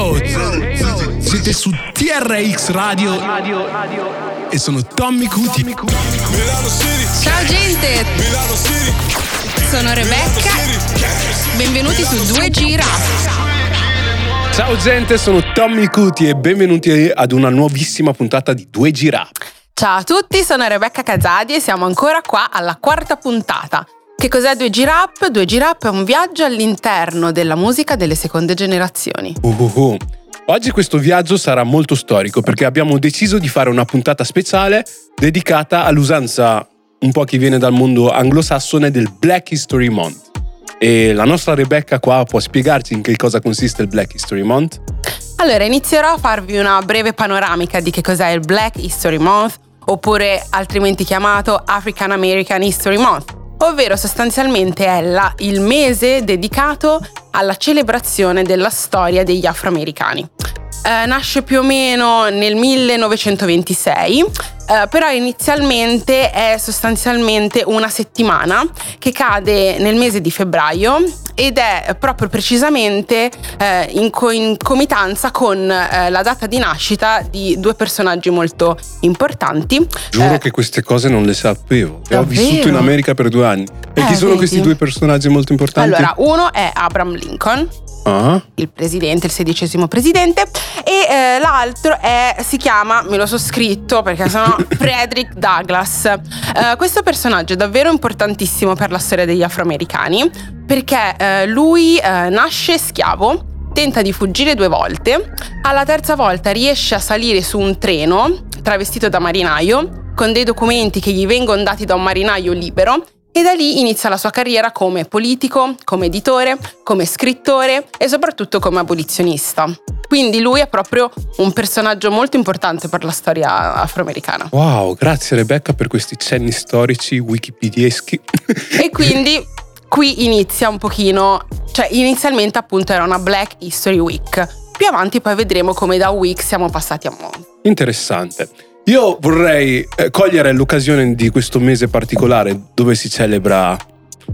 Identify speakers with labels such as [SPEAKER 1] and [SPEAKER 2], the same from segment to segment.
[SPEAKER 1] Siete su TRX Radio. E sono Tommy Cuti.
[SPEAKER 2] Ciao gente, sono Rebecca, benvenuti su 2G Rap.
[SPEAKER 1] Ciao gente, sono Tommy Cuti e benvenuti ad una nuovissima puntata di 2G Rap.
[SPEAKER 2] Ciao a tutti, sono Rebecca Casadi e siamo ancora qua alla quarta puntata. Che cos'è 2G Rap? 2G Rap è un viaggio all'interno della musica delle seconde generazioni.
[SPEAKER 1] Uh, uh, uh. Oggi questo viaggio sarà molto storico perché abbiamo deciso di fare una puntata speciale dedicata all'usanza un po' che viene dal mondo anglosassone del Black History Month. E la nostra Rebecca qua può spiegarci in che cosa consiste il Black History Month?
[SPEAKER 2] Allora, inizierò a farvi una breve panoramica di che cos'è il Black History Month, oppure altrimenti chiamato African American History Month ovvero sostanzialmente è la, il mese dedicato alla celebrazione della storia degli afroamericani. Eh, nasce più o meno nel 1926 eh, però inizialmente è sostanzialmente una settimana che cade nel mese di febbraio ed è proprio precisamente eh, in, co- in, comitanza con eh, la data di nascita di due personaggi molto importanti.
[SPEAKER 1] Giuro eh, che queste cose non le sapevo. Davvero? Ho vissuto in America per due anni. E chi sono vedi? questi due personaggi molto importanti?
[SPEAKER 2] Allora, uno è Abraham Lincoln uh-huh. il presidente, il sedicesimo presidente, e eh, l'altro è, si chiama, me lo so scritto perché sono Frederick Douglass. Eh, questo personaggio è davvero importantissimo per la storia degli afroamericani perché eh, lui eh, nasce schiavo tenta di fuggire due volte, alla terza volta riesce a salire su un treno travestito da marinaio con dei documenti che gli vengono dati da un marinaio libero e da lì inizia la sua carriera come politico, come editore, come scrittore e soprattutto come abolizionista. Quindi lui è proprio un personaggio molto importante per la storia afroamericana.
[SPEAKER 1] Wow, grazie Rebecca per questi cenni storici wikipedieschi.
[SPEAKER 2] E quindi qui inizia un pochino, cioè inizialmente appunto era una Black History Week. Più avanti poi vedremo come da week siamo passati a month.
[SPEAKER 1] Interessante. Io vorrei eh, cogliere l'occasione di questo mese particolare dove si celebra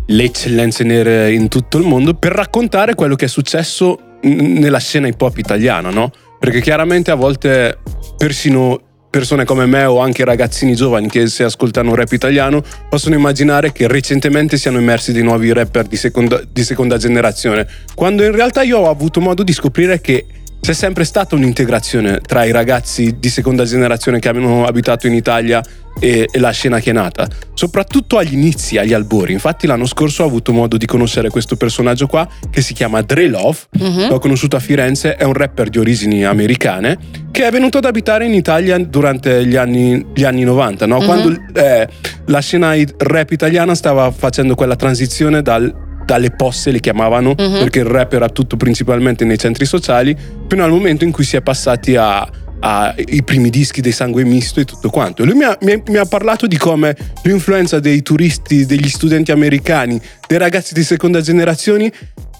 [SPEAKER 1] le eccellenze nere in tutto il mondo per raccontare quello che è successo nella scena hip hop italiana, no? Perché chiaramente a volte persino persone come me o anche ragazzini giovani che se ascoltano rap italiano possono immaginare che recentemente siano emersi dei nuovi rapper di seconda, di seconda generazione, quando in realtà io ho avuto modo di scoprire che c'è sempre stata un'integrazione tra i ragazzi di seconda generazione che hanno abitato in Italia e, la scena che è nata, soprattutto agli inizi, agli albori. Infatti l'anno scorso ho avuto modo di conoscere questo personaggio qua che si chiama Dre Love, uh-huh. l'ho conosciuto a Firenze, è un rapper di origini americane che è venuto ad abitare in Italia durante gli anni, gli anni 90, no? uh-huh. quando eh, la scena rap italiana stava facendo quella transizione dal dalle posse le chiamavano, uh-huh. perché il rap era tutto principalmente nei centri sociali, fino al momento in cui si è passati a, ai primi dischi dei sangue misto e tutto quanto. Lui mi ha, mi, mi ha, parlato di come l'influenza dei turisti, degli studenti americani, dei ragazzi di seconda generazione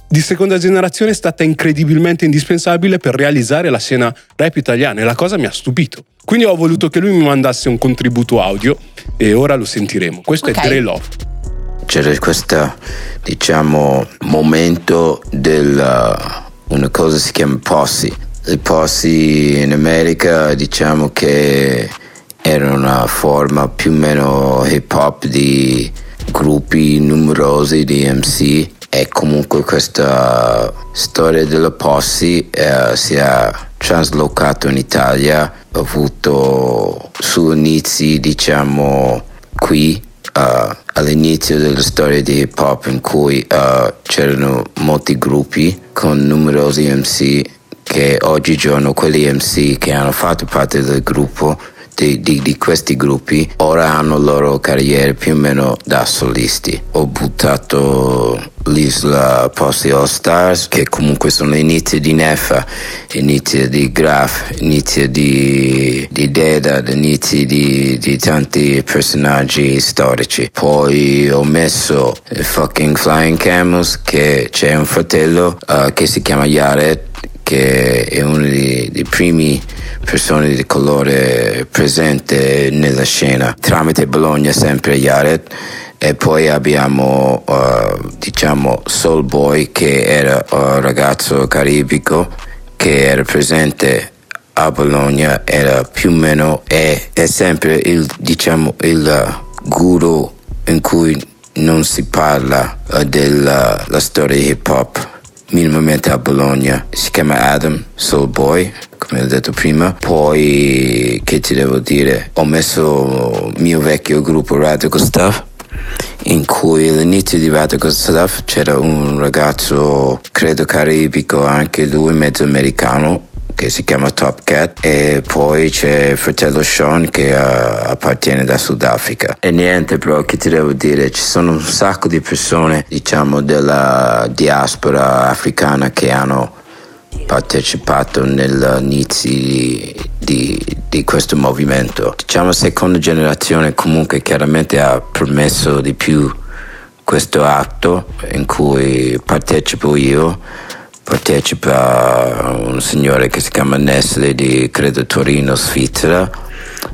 [SPEAKER 1] di seconda generazione è stata incredibilmente indispensabile per realizzare la scena rap italiana e la cosa mi ha stupito. Quindi ho voluto che lui mi mandasse un contributo audio e ora lo sentiremo. Questo okay. è Dre Love.
[SPEAKER 3] C'era questo, diciamo, momento del uh, una cosa si chiama posse. Le posse in America, diciamo che era una forma più o meno hip hop di gruppi numerosi di MC e comunque questa storia della posse eh, si è traslocato in Italia, ha avuto suoi inizi diciamo qui uh, all'inizio della storia di hip hop in cui uh, c'erano molti gruppi con numerosi MC che oggigiorno quelli MC che hanno fatto parte del gruppo di, di, di, questi gruppi ora hanno loro carriere più o meno da solisti. Ho buttato l'Isla Posti All Stars, che comunque sono inizi di Nefa, inizi di Graf, inizi di, di Deda, inizi di, di tanti personaggi storici. Poi ho messo fucking Flying Camels, che c'è un fratello uh, che si chiama Yared, che è uno dei, dei primi persone di colore presente nella scena. Tramite Bologna sempre Yared e poi abbiamo uh, diciamo Soul Boy che era un ragazzo caribico che era presente a Bologna era più o meno è, è sempre il diciamo il guru in cui non si parla uh, della storia hip hop minimamente a Bologna. Si chiama Adam Soul Boy come ho detto prima. Poi che ti devo dire? Ho messo il mio vecchio gruppo Radical Stuff in cui all'inizio di Radical Stuff c'era un ragazzo credo caribico anche lui mezzo americano che si chiama Top Cat e poi c'è il fratello Sean che uh, appartiene da Sudafrica. E niente bro, che ti devo dire, ci sono un sacco di persone diciamo della diaspora africana che hanno partecipato nell'inizio di, di, questo movimento. Diciamo seconda generazione comunque chiaramente ha permesso di più questo atto in cui partecipo io partecipa un signore che si chiama Nestle di credo Torino, Svizzera.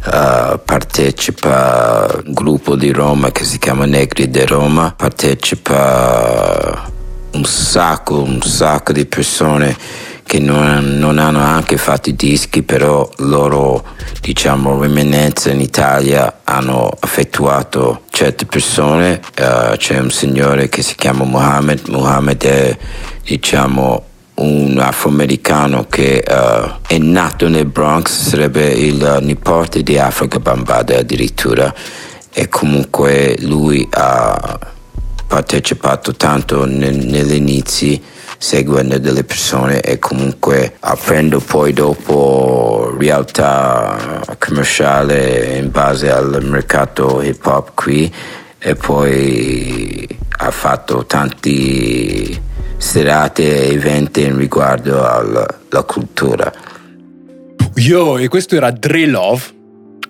[SPEAKER 3] Uh, partecipa un gruppo di Roma che si chiama Negri de Roma, partecipa un sacco, un sacco di persone che non, non, hanno anche fatto i dischi, però loro, diciamo, rimanenza in Italia hanno effettuato certe persone. Uh, c'è un signore che si chiama Mohammed, Mohammed è diciamo un afroamericano che uh, è nato nel Bronx, sarebbe il nipote di Africa Bambada addirittura e comunque lui ha partecipato tanto nel, negli seguendo delle persone e comunque aprendo poi dopo realtà commerciale in base al mercato hip hop qui e poi ha fatto tanti serate e eventi in riguardo alla, cultura.
[SPEAKER 4] Yo, e questo era Dre Love.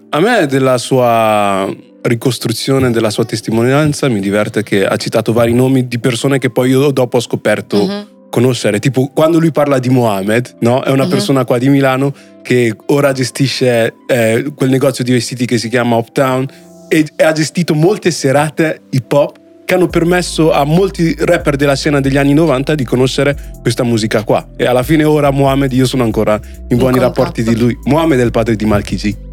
[SPEAKER 4] A me della sua ricostruzione, della sua testimonianza, mi diverte che ha citato vari nomi di persone che poi io dopo ho scoperto mm-hmm. Conoscere. Tipo, quando lui parla di Mohamed, no? È una mm-hmm. persona qua di Milano che ora gestisce eh, quel negozio di vestiti che si chiama Uptown e, e ha gestito molte serate hip hop che hanno permesso a molti rapper della scena degli anni 90 di conoscere questa musica qua. E alla fine ora Mohamed, io sono ancora in buoni in rapporti di lui. Mohamed è il padre di Malky G.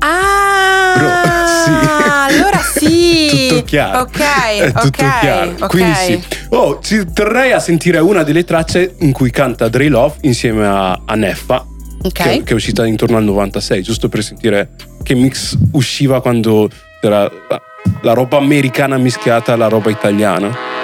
[SPEAKER 2] Ah,
[SPEAKER 4] sì.
[SPEAKER 2] allora sì.
[SPEAKER 4] tutto chiaro.
[SPEAKER 2] Ok,
[SPEAKER 4] è tutto
[SPEAKER 2] okay,
[SPEAKER 4] chiaro.
[SPEAKER 2] Okay.
[SPEAKER 4] Quindi sì. Oh, ci terrei a sentire una delle tracce in cui canta Dre Love insieme a, a Neffa.
[SPEAKER 2] Okay.
[SPEAKER 4] Che, che, è uscita intorno al 96, giusto per sentire che mix usciva quando era la roba americana mischiata alla roba italiana.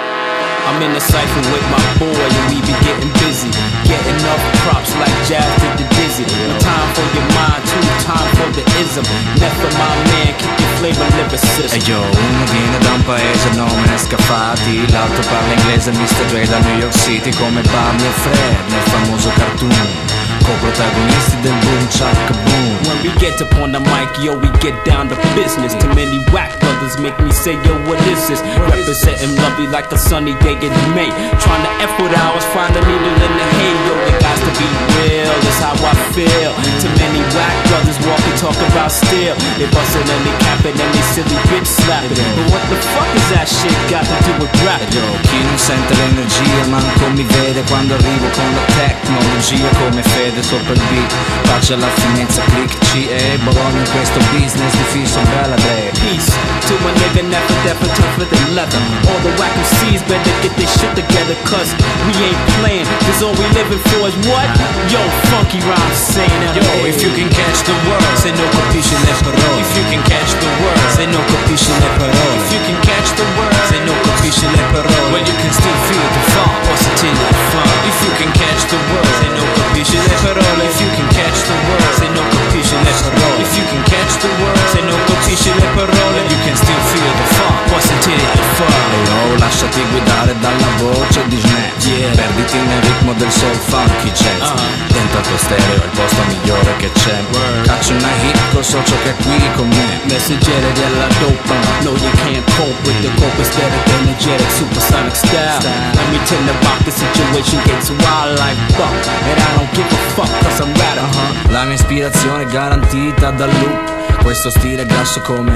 [SPEAKER 4] I'm in the cypher with my boy and we be getting busy. Getting enough props like jazz did the dizzy. For your mind, too time for the ism. Never my man, keep your flavor lyricist. E io, uno viene da un paese, nome è Scafati. L'altro parla inglese, Mr. Dre da New York City. Come Barney e Fred nel famoso cartoon. Co-protagonisti del boom chaka boom. When we get up on the mic, yo, we get down to business. Too many whack brothers make me say, yo, what is this? Is? Representing lovely like a sunny day in May. Trying to F with ours, find a needle in the hay. Yo, it got to be real, that's how I feel. Too many whack brothers walk and talk about steel. They bustin' and they capping and they silly bitch slapping But what the fuck is that shit got to do with rap? Yo, chi non sente l'energia manco mi vede quando arrivo con la tecnologia come fede vede sopra il beat Faccia la finezza, click C e Bologna in questo business di fisso bella day Peace to my nigga never never tougher than leather. All the whack MCs better get their shit together Cause we ain't playing, cause all we living for is what? Yo, funky rhymes saying Yo, if you can catch the word, se non capisci le parole. If you can catch the word, se non capisci le parole. If you can catch the word, se non capisci le parole. Well you can still feel the funk, or sentir la fun If you can catch the word, se non capisci le parole If you can catch the word Se non capisci le parole If you can catch the word Se non capisci le parole You can still feel the funk Puoi sentire il funk. E oh, lasciati guidare dalla voce di Snatch. Yeah. Perditi nel ritmo del soul funky jazz. Uh-huh. Dentro al tuo stereo è il posto migliore che c'è. Word. Una hit col socio che è qui con me. Messaggere della dopa. No you can't cope with the cope aesthetic Energetic supersonic style. Let me tell about the situation gets wild like fuck. And I don't give a fuck cause I'm radical uh-huh. La mia ispirazione è garantita dal loop. Questo stile grasso come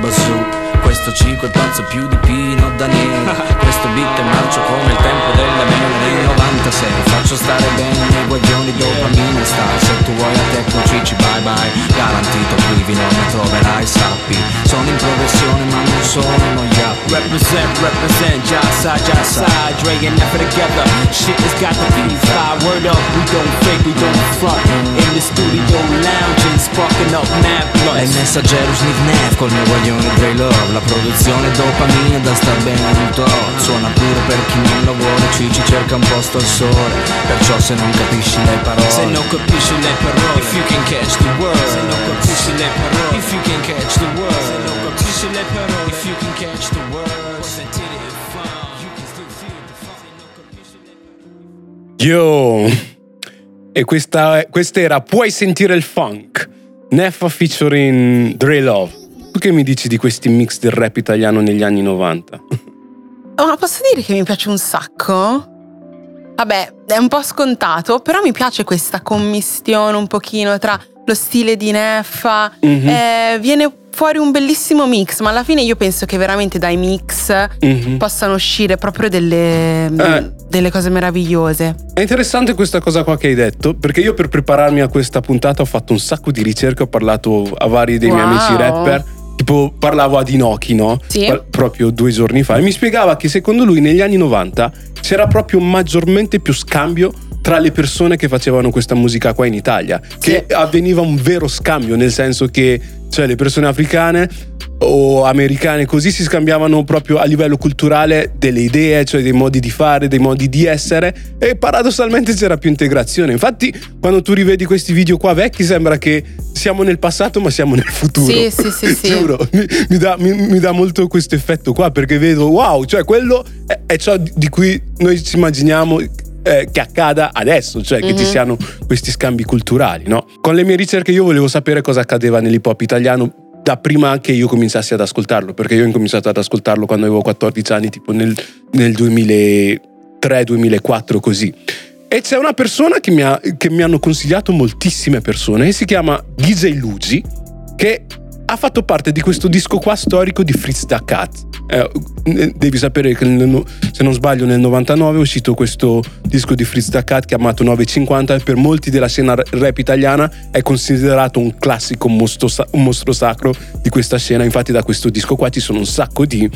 [SPEAKER 4] Bazoo
[SPEAKER 5] questo ciclo è pazzo più di Pino Daniele. Questo beat è marcio come il tempo delle mele Nel 96 faccio stare bene nei guaglioni dopamina star Se tu vuoi a tecno cici bye bye. Garantito qui non mi troverai sappi. Sono in progressione ma non sono uno yap Represent, represent, just side, just side Dre and F together, shit has got to be fly Word up, we don't fake, we don't front In the studio lounging, sparking up mad blunts E messaggero Sniff Neff col mio guaglione Dre Love La produzione dopamina da star bene un tot. Suona pure per chi non lo vuole Cici cerca un posto al sole. Perciò se non capisci le parole Se non capisci le parole If you can catch the word. Se non capisci le parole If you can catch the word. Se non capisci le parole If you can catch the word. Sentire il fun You can still feel the
[SPEAKER 1] fun Yo. E questa, questa era Puoi sentire il funk. Neffa featuring Dre Love. Tu che mi dici di questi mix del rap italiano negli anni 90?
[SPEAKER 2] Oh, ma posso dire che mi piace un sacco? Vabbè, è un po' scontato, però mi piace questa commistione un pochino tra lo stile di Neffa. Mm-hmm. Eh, viene fuori un bellissimo mix, ma alla fine io penso che veramente dai mix mm-hmm. possano uscire proprio delle, eh. delle, cose meravigliose.
[SPEAKER 1] È interessante questa cosa qua che hai detto, perché io per prepararmi a questa puntata ho fatto un sacco di ricerche, ho parlato a vari dei wow. miei amici rapper. Tipo parlavo ad Inoki, no?
[SPEAKER 2] Sì.
[SPEAKER 1] Proprio due giorni fa e mi spiegava che secondo lui negli anni 90 c'era proprio maggiormente più scambio tra le persone che facevano questa musica qua in Italia, che sì. avveniva un vero scambio, nel senso che cioè le persone africane o americane così si scambiavano proprio a livello culturale delle idee, cioè dei modi di fare, dei modi di essere e paradossalmente c'era più integrazione. Infatti quando tu rivedi questi video qua vecchi sembra che siamo nel passato ma siamo nel futuro.
[SPEAKER 2] Sì, sì, sì. sì.
[SPEAKER 1] Giuro, mi, mi, dà, mi, mi, dà, molto questo effetto qua perché vedo wow, cioè quello è, è ciò di cui noi ci immaginiamo eh, che accada adesso, cioè mm-hmm. che ci mhm. siano questi scambi culturali, no? Con le mie ricerche io volevo sapere cosa accadeva nell'hip hop italiano da prima che io cominciassi ad ascoltarlo, perché io ho cominciato ad ascoltarlo quando avevo 14 anni, tipo nel, nel 2003-2004 così. E c'è una persona che mi, ha, che mi hanno consigliato moltissime persone e si chiama DJ Luigi, che ha fatto parte di questo disco qua storico di Fritz da Cat. Eh, devi sapere che nel, se non sbaglio nel 99 è uscito questo disco di Fritz da Cat chiamato 950 e per molti della scena rap italiana è considerato un classico mostro, un mostro sacro di questa scena. Infatti da questo disco qua ci sono un sacco di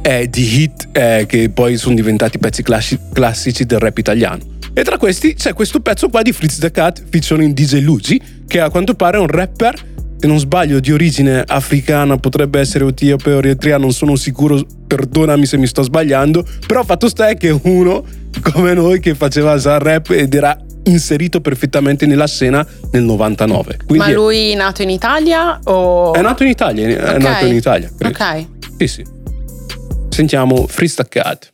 [SPEAKER 1] eh, di hit eh, che poi sono diventati pezzi classi- classici del rap italiano. E tra questi c'è questo pezzo qua di Fritz the Cat featuring DJ Luigi, che a quanto pare è un rapper se non sbaglio di origine africana, potrebbe essere etiope o eritrea, non sono sicuro, perdonami se mi sto sbagliando, però fatto sta è che uno come noi che faceva già rap ed era inserito perfettamente nella scena nel 99.
[SPEAKER 2] Quindi Ma lui è nato in Italia o...
[SPEAKER 1] È nato in Italia, è okay. nato in Italia.
[SPEAKER 2] Credo. Ok.
[SPEAKER 1] Sì, sì. Sentiamo Freestaccat.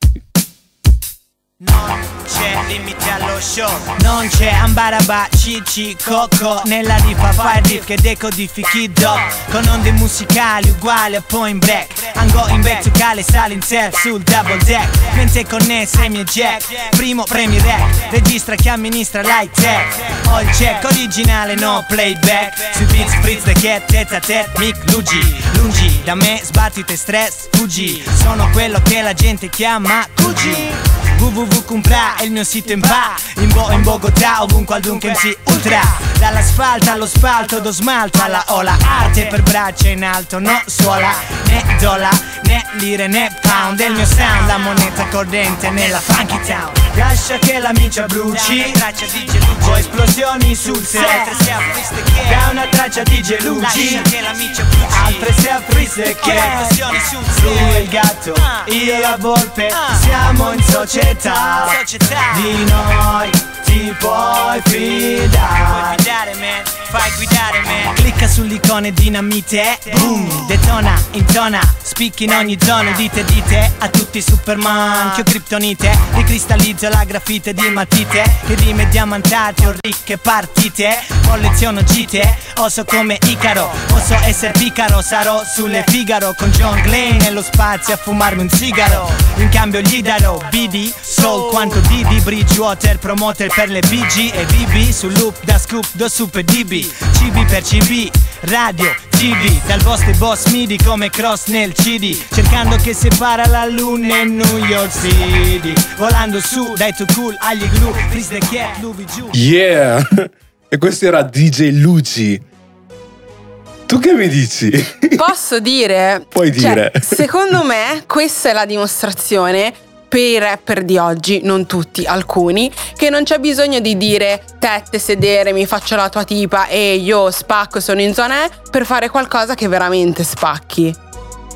[SPEAKER 6] No c'è limite allo show. Non c'è ambaraba, cici, coco Nella rifa fai riff che decodifichi doc. Con onde musicali uguali a point break. Ango in back to cale, sale in self sul double deck. Mente connesse, mie jack. Primo premi rec. Registra chi amministra l'high tech. Ho il check originale, no playback. Sui beats fritz the cat, tete a tete, mic lugi Lungi da me, sbattite stress, fuggi Sono quello che la gente chiama Cugi www.compra è il mio sito in pa In Bo, in Bogotà, ovunque al Duncan si ultra. Dall'asfalto allo spalto, do smalto alla ola. Arte per braccia in alto, no suola. Né dolla, né lire, né pound. È il mio sound, la moneta corrente nella funky town Lascia che la mincia bruci. Poi esplosioni sul set. Da una traccia di geluci Altre self che Lui è il gatto, io la volpe Siamo in società. Di noi ti puoi fidare. Man fai guidare Clicca sull'icone dinamite Boom, detona, intona Spicchi in ogni zona, dite dite A tutti i superman che ho criptonite. Ricristallizzo la grafite di matite Che rime diamantate o ricche partite. Colleziono gite, oso come Icaro Posso essere picaro, sarò sulle Figaro Con John Glenn nello spazio a fumarmi un sigaro. In cambio gli darò BD, Soul quanto Didi Bridgewater, promoter per le BG e BB Sul loop da scoop do super DB cibi per cibi, radio, TV, dal vostro boss midi come cross nel CD, cercando che separa la luna e New York City, volando su dai too cool agli glue, freeze the cat, luvi giù.
[SPEAKER 1] Yeah! e questo era DJ Luci. Tu che mi dici?
[SPEAKER 2] Posso dire?
[SPEAKER 1] Puoi
[SPEAKER 2] cioè,
[SPEAKER 1] dire.
[SPEAKER 2] Secondo me questa è la dimostrazione per i rapper di oggi, non tutti, alcuni, che non c'è bisogno di dire tette, sedere, mi faccio la tua tipa e io spacco, sono in zona E, per fare qualcosa che veramente spacchi.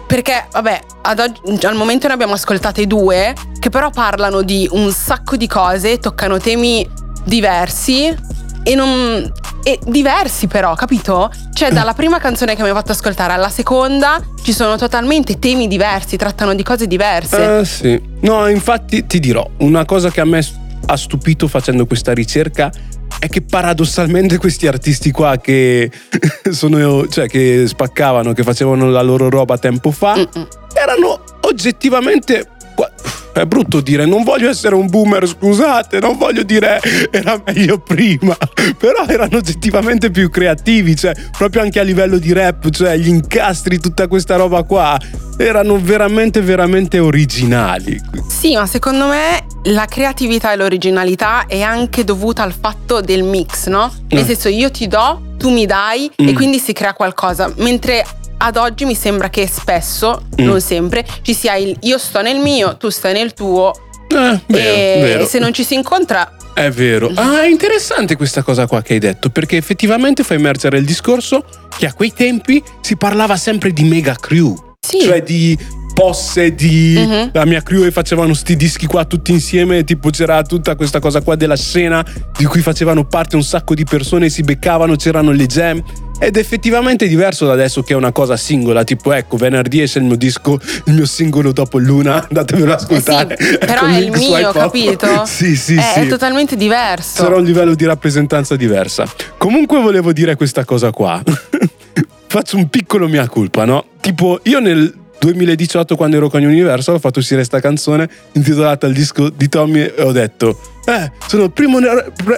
[SPEAKER 2] Perché, vabbè, oggi, al momento ne abbiamo ascoltate due, che però parlano di un sacco di cose, toccano temi diversi e non, e diversi però, capito? Cioè dalla prima canzone che mi hai fatto ascoltare alla seconda ci sono totalmente temi diversi, trattano di cose diverse.
[SPEAKER 1] Eh sì. No, infatti ti dirò, una cosa che a me ha stupito facendo questa ricerca è che paradossalmente questi artisti qua che sono cioè che spaccavano, che facevano la loro roba tempo fa, Mm-mm. erano oggettivamente è brutto dire, non voglio essere un boomer, scusate, non voglio dire era meglio prima, però erano oggettivamente più creativi, cioè proprio anche a livello di rap, cioè gli incastri, tutta questa roba qua, erano veramente, veramente originali.
[SPEAKER 2] Sì, ma secondo me la creatività e l'originalità è anche dovuta al fatto del mix, no? Nel eh. senso io ti do, tu mi dai mm. e quindi si crea qualcosa, mentre ad oggi mi sembra che spesso, mm. non sempre, ci sia il io sto nel mio, tu stai nel tuo.
[SPEAKER 1] Eh, vero,
[SPEAKER 2] e
[SPEAKER 1] vero.
[SPEAKER 2] se non ci si incontra
[SPEAKER 1] è vero. Ah, è interessante questa cosa qua che hai detto, perché effettivamente fa emergere il discorso che a quei tempi si parlava sempre di mega crew.
[SPEAKER 2] Sì.
[SPEAKER 1] Cioè di posse di uh-huh. la mia crew e facevano sti dischi qua tutti insieme tipo c'era tutta questa cosa qua della scena di cui facevano parte un sacco di persone si beccavano c'erano le jam ed effettivamente è diverso da adesso che è una cosa singola tipo ecco venerdì esce il mio disco il mio singolo dopo luna andatevelo ad ascoltare.
[SPEAKER 2] Eh sì, però è il mio capito?
[SPEAKER 1] Sì sì
[SPEAKER 2] è,
[SPEAKER 1] sì.
[SPEAKER 2] è totalmente diverso.
[SPEAKER 1] Sarà un livello di rappresentanza diversa. Comunque volevo dire questa cosa qua. Faccio un piccolo mia colpa no? Tipo io nel 2018 quando ero con Universal ho fatto uscire questa canzone intitolata Il disco di Tommy e ho detto eh, sono il primo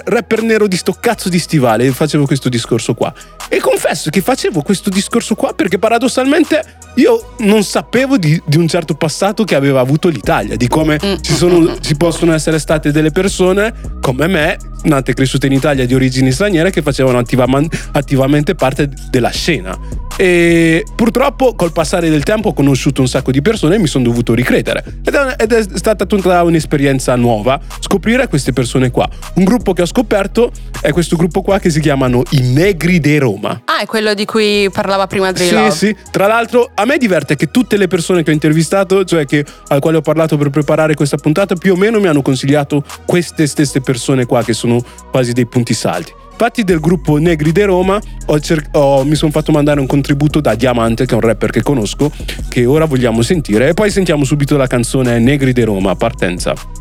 [SPEAKER 1] rapper nero di sto cazzo di stivale e facevo questo discorso qua. E confesso che facevo questo discorso qua perché paradossalmente io non sapevo di, di un certo passato che aveva avuto l'Italia, di come mm. ci, sono, ci possono essere state delle persone come me, nate e cresciute in Italia di origini straniere, che facevano attivamente, attivamente parte della scena. E purtroppo col passare del tempo ho conosciuto un sacco di persone e mi sono dovuto ricredere. Ed è, ed è stata tutta un'esperienza nuova scoprire queste persone qua. Un gruppo che ho scoperto è questo gruppo qua che si chiamano i Negri de Roma.
[SPEAKER 2] Ah, è quello di cui parlava prima Dre
[SPEAKER 1] Sì,
[SPEAKER 2] Love.
[SPEAKER 1] sì. Tra l'altro a me diverte che tutte le persone che ho intervistato, cioè che, al quale ho parlato per preparare questa puntata, più o meno mi hanno consigliato queste stesse persone qua che sono quasi dei punti saldi. Infatti del gruppo Negri de Roma ho cer- ho, mi sono fatto mandare un contributo da Diamante, che è un rapper che conosco, che ora vogliamo sentire. E poi sentiamo subito la canzone Negri de Roma, partenza.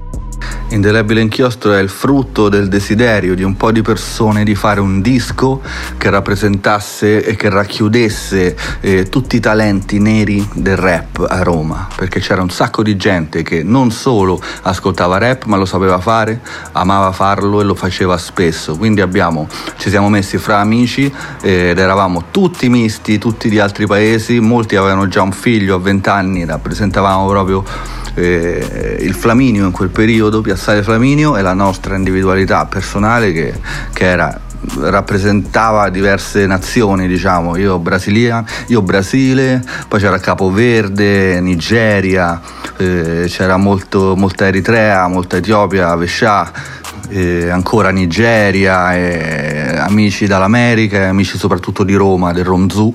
[SPEAKER 7] Indelebile inchiostro è il frutto del desiderio di un po' di persone di fare un disco che rappresentasse e che racchiudesse eh, tutti i talenti neri del rap a Roma, perché c'era un sacco di gente che non solo ascoltava rap, ma lo sapeva fare, amava farlo e lo faceva spesso. Quindi abbiamo, ci siamo messi fra amici eh, ed eravamo tutti misti, tutti di altri paesi, molti avevano già un figlio a 20 anni, rappresentavamo proprio eh, il Flaminio in quel periodo, Piazzale Flaminio e la nostra individualità personale che, che era rappresentava diverse nazioni, diciamo, io, Brasilia, io Brasile, poi c'era Capoverde, Nigeria, eh, c'era molto, molta Eritrea, molta Etiopia, Vescià, eh, ancora Nigeria, eh, amici dall'America, amici soprattutto di Roma, del Romzù,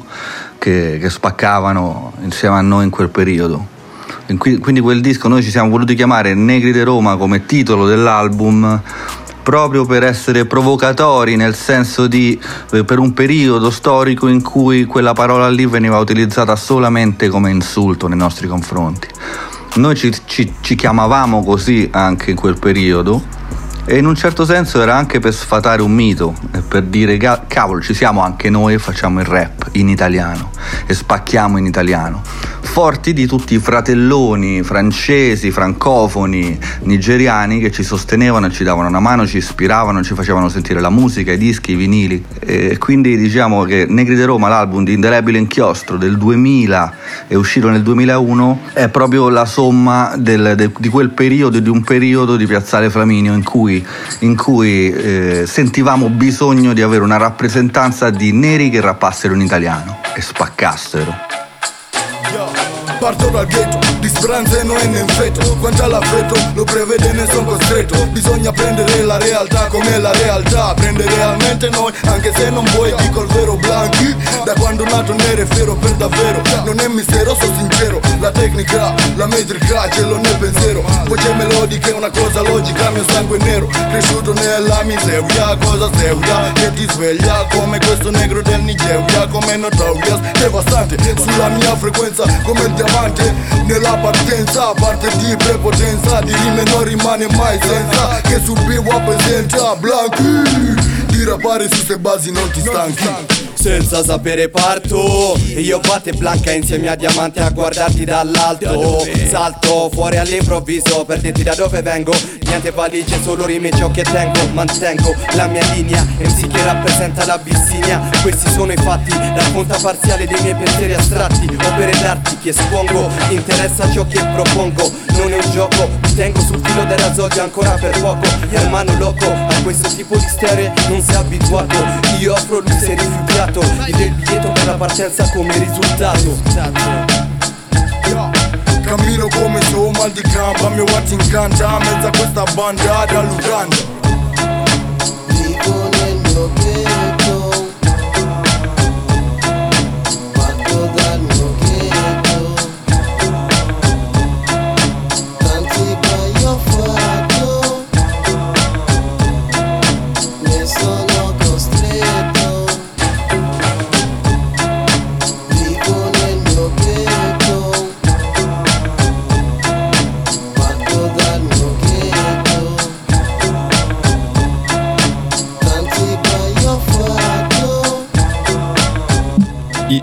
[SPEAKER 7] che, che spaccavano insieme a noi in quel periodo. Quindi quel disco noi ci siamo voluti chiamare Negri di Roma come titolo dell'album proprio per essere provocatori, nel senso di eh, per un periodo storico in cui quella parola lì veniva utilizzata solamente come insulto nei nostri confronti. Noi ci, ci, ci chiamavamo così anche in quel periodo E in un certo senso era anche per sfatare un mito, per dire cavolo ci siamo anche noi e facciamo il rap in italiano e spacchiamo in italiano. Forti di tutti i fratelloni francesi, francofoni, nigeriani che ci sostenevano ci davano una mano, ci ispiravano, ci facevano sentire la musica, i dischi, i vinili. E quindi diciamo che Negri di Roma, l'album di Indelebile Inchiostro del 2000 e uscito nel 2001, è proprio la somma del, de, di quel periodo, di un periodo di Piazzale Flaminio in cui, in cui eh, sentivamo bisogno di avere una rappresentanza di neri che rappassero in italiano e spaccassero.
[SPEAKER 8] Parto dal ghetto, di speranze non è nel feto Quanto all'affetto, lo prevede ne sono costretto. Bisogna prendere la realtà come la realtà. Prende realmente noi, anche se non vuoi Dico il vero Blanchi Da quando nato nero è vero per davvero. Non è mistero, sono sincero tecnica, la metrica, cielo nel pensiero. Voce melodica è una cosa logica Mio sangue è nero, cresciuto nella miseria Cosa seria, che ti sveglia Come questo negro del Nigeria Come Notorious, devastante. Sulla mia frequenza, come il diamante Nella partenza, parte di prepotenza Di rime non rimane mai senza. Che subivo a presenza Blanchi Di rapare su ste basi non ti stanchi
[SPEAKER 9] senza sapere parto. Io batte blanca insieme a diamante a guardarti dall'alto. Salto fuori all'improvviso per dirti da dove vengo. Niente valigie, solo rime ciò che tengo. Mantengo la mia linea MC che rappresenta l'Abissinia Questi sono i fatti, racconta parziale dei miei pensieri astratti. Opere d'arte che espongo, interessa ciò che propongo. Non è un gioco, tengo sul filo del rasoio ancora per poco. Hermano loco, a questo tipo di storie non sei abituato. Io offro, lui si è rifiutato Gli del biglietto per la partenza come risultato.
[SPEAKER 8] Cammino come se un mal di gamba. Mio watch incanta Mezzo a questa banda dall'Uganda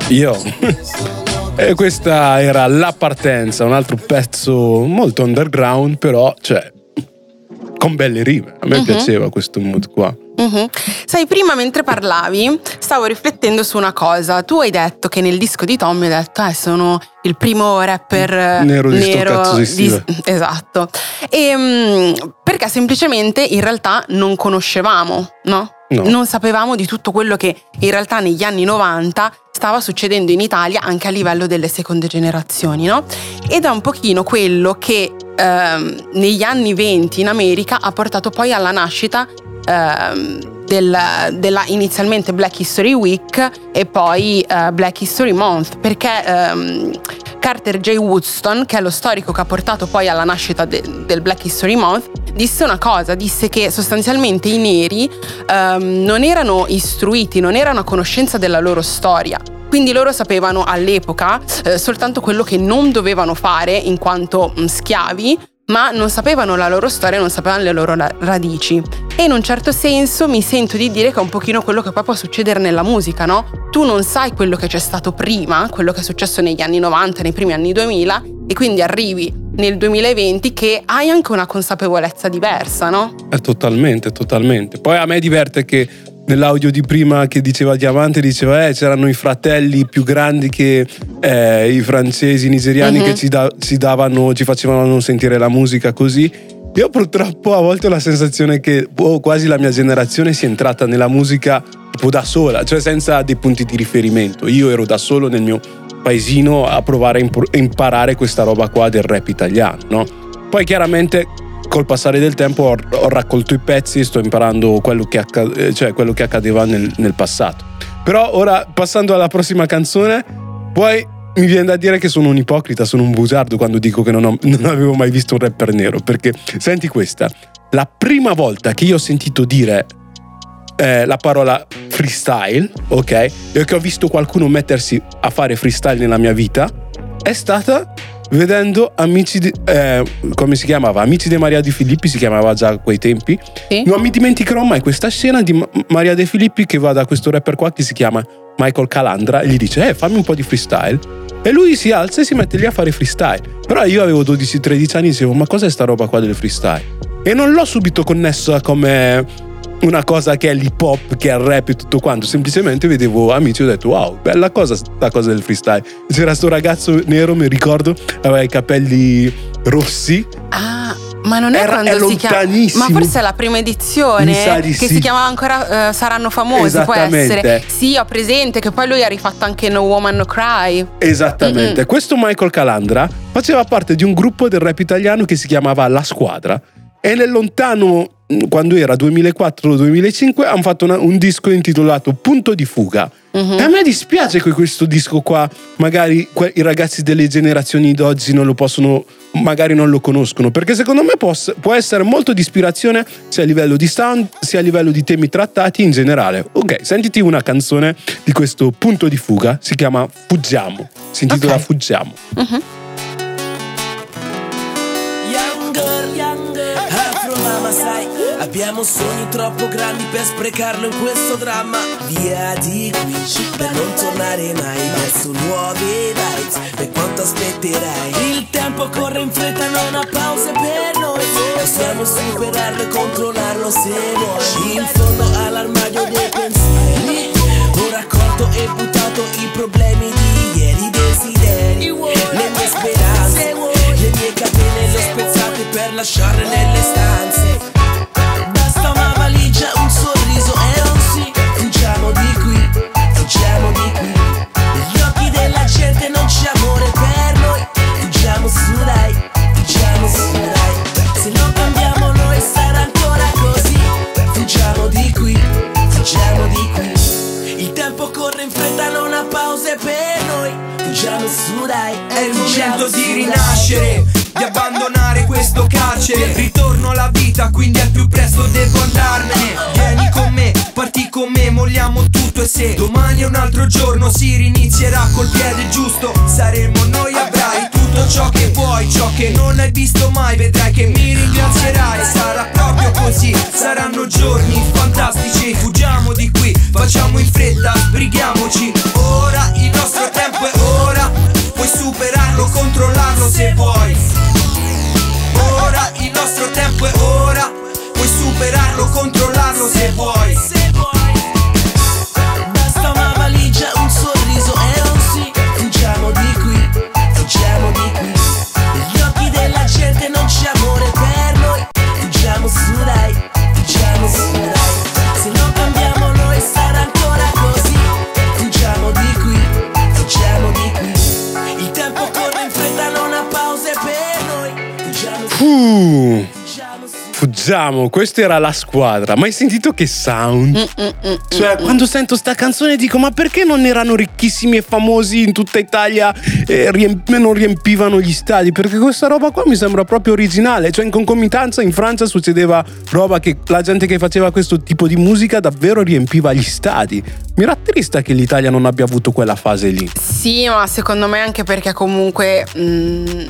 [SPEAKER 1] Io. e questa era La Partenza, un altro pezzo molto underground, però, cioè, con belle rime. A me uh-huh. piaceva questo mood qua.
[SPEAKER 2] Uh-huh. Sai, prima mentre parlavi, stavo riflettendo su una cosa. Tu hai detto che nel disco di Tommy hai detto, eh, sono il primo rapper
[SPEAKER 1] nero di nero di,
[SPEAKER 2] Esatto. E, um, perché semplicemente in realtà non conoscevamo, no? No. Non sapevamo di tutto quello che in realtà negli anni 90 stava succedendo in Italia anche a livello delle seconde generazioni, no? Ed è un pochino quello che ehm, negli anni 20 in America ha portato poi alla nascita ehm, del, della inizialmente Black History Week e poi eh, Black History Month, perché ehm, Carter J. Woodson, che è lo storico che ha portato poi alla nascita de- del Black History Month, disse una cosa, disse che sostanzialmente i neri um, non erano istruiti, non erano a conoscenza della loro storia. Quindi loro sapevano all'epoca eh, soltanto quello che non dovevano fare in quanto mh, schiavi, ma non sapevano la loro storia, non sapevano le loro radici. E in un certo senso mi sento di dire che è un pochino quello che poi può succedere nella musica, no? Tu non sai quello che c'è stato prima, quello che è successo negli anni 90, nei primi anni 2000, e quindi arrivi nel 2020 che hai anche una consapevolezza diversa, no?
[SPEAKER 1] Eh, totalmente, totalmente. Poi a me diverte che nell'audio di prima che diceva Diamante diceva eh c'erano i fratelli più grandi che eh, i francesi, i nigeriani uh-huh. che ci, da, ci, davano, ci facevano sentire la musica così. Io purtroppo a volte ho la sensazione che oh, quasi la mia generazione sia entrata nella musica tipo da sola, cioè senza dei punti di riferimento. Io ero da solo nel mio paesino a provare a imparare questa roba qua del rap italiano, no? Poi chiaramente col passare del tempo ho, ho raccolto i pezzi sto imparando quello che, accade, cioè quello che accadeva nel, nel, passato. Però ora, passando alla prossima canzone, poi mi viene da dire che sono un ipocrita, sono un bugiardo quando dico che non, ho, non avevo mai visto un rapper nero, perché senti questa, la prima volta che io ho sentito dire eh, la parola freestyle, ok, e che ho visto qualcuno mettersi a fare freestyle nella mia vita, è stata vedendo amici di, eh, come si chiamava? Amici di Maria Di Filippi, si chiamava già a quei tempi.
[SPEAKER 2] Sì.
[SPEAKER 1] Non mi dimenticherò mai questa scena di Ma- Maria De Filippi che va da questo rapper qua che si chiama Michael Calandra e gli dice: Eh, fammi un po' di freestyle. E lui si alza e si mette lì a fare freestyle. Però io avevo 12-13 anni e dicevo: Ma cos'è sta roba qua del freestyle? E non l'ho subito connessa come una cosa che è l'hip hop, che è il rap e tutto quanto. Semplicemente vedevo amici e ho detto: Wow, bella cosa sta cosa del freestyle. C'era sto ragazzo nero, mi ricordo, aveva i capelli rossi.
[SPEAKER 2] Ah, ma non è
[SPEAKER 1] Era-
[SPEAKER 2] quando
[SPEAKER 1] è
[SPEAKER 2] si chiama. Ma forse è la prima edizione che
[SPEAKER 1] sì.
[SPEAKER 2] si chiamava ancora eh, Saranno famosi, può essere. Sì, ho presente che poi lui ha rifatto anche No Woman No Cry.
[SPEAKER 1] Esattamente.
[SPEAKER 2] Mm-mm.
[SPEAKER 1] Questo Michael Calandra faceva parte di un gruppo del rap italiano che si chiamava La Squadra. E nel lontano, mh, quando era 2004-2005, hanno fatto una- un disco intitolato Punto di fuga.
[SPEAKER 2] Mhm.
[SPEAKER 1] E a me dispiace che questo disco qua, magari que- i ragazzi delle generazioni d'oggi non lo possono, magari non lo conoscono, perché secondo me può, s- può essere molto di ispirazione sia a livello di sound, sia a livello di temi trattati in generale. Ok, sentiti una canzone di questo punto di fuga, si chiama Fuggiamo, si intitola
[SPEAKER 2] Ok.
[SPEAKER 1] Fuggiamo.
[SPEAKER 10] Young girl, young Mama sai Abbiamo sogni troppo grandi per sprecarlo in questo dramma. Via di qui, per non tornare mai Verso nuove vibes, per quanto aspetterai. Il tempo corre in fretta, non ha pause per noi. Possiamo superarlo e controllarlo se vuoi. In fondo all'armadio dei pensieri Ho raccolto e buttato i problemi di ieri desideri, le mie speranze catene le ho spezzate per lasciarle nelle stanze. Basta una valigia, un sorriso e un sì. Fuggiamo di qui, fuggiamo di qui. Negli occhi della gente non c'è amore per noi. Fuggiamo su dai, fuggiamo su dai. Se non cambiamo noi sarà ancora così. Fuggiamo di qui, fuggiamo di qui. Il tempo corre in fretta, non ha pause per noi. Fuggiamo su dai,
[SPEAKER 11] È il momento di rinascere, di abbandonare questo carcere. Ritorno alla vita, quindi al più presto devo andarmene. Vieni con me, parti con me, molliamo tutto e se domani è un altro giorno si rinizierà col piede giusto. Saremo noi, avrai tutto ciò che vuoi, ciò che non hai visto mai, vedrai che mi ringrazierai. Sarà proprio così, saranno giorni fantastici. Fuggiamo di qui, facciamo in fretta, sbrighiamoci. Ora il nostro tempo superarlo, controllarlo se vuoi. Ora il nostro tempo è ora. Puoi superarlo, controllarlo se vuoi.
[SPEAKER 1] Uh,
[SPEAKER 10] fuggiamo
[SPEAKER 1] questa era la squadra. Ma hai sentito che sound?
[SPEAKER 2] Mm,
[SPEAKER 1] Cioè, quando sento sta canzone dico: ma perché non erano ricchissimi e famosi in tutta Italia e riemp- non riempivano gli stadi? Perché questa roba qua mi sembra proprio originale. Cioè, in concomitanza in Francia succedeva roba che la gente che faceva questo tipo di musica davvero riempiva gli stadi. Mi rattrista che l'Italia non abbia avuto quella fase lì.
[SPEAKER 2] Sì, ma secondo me anche perché comunque mm,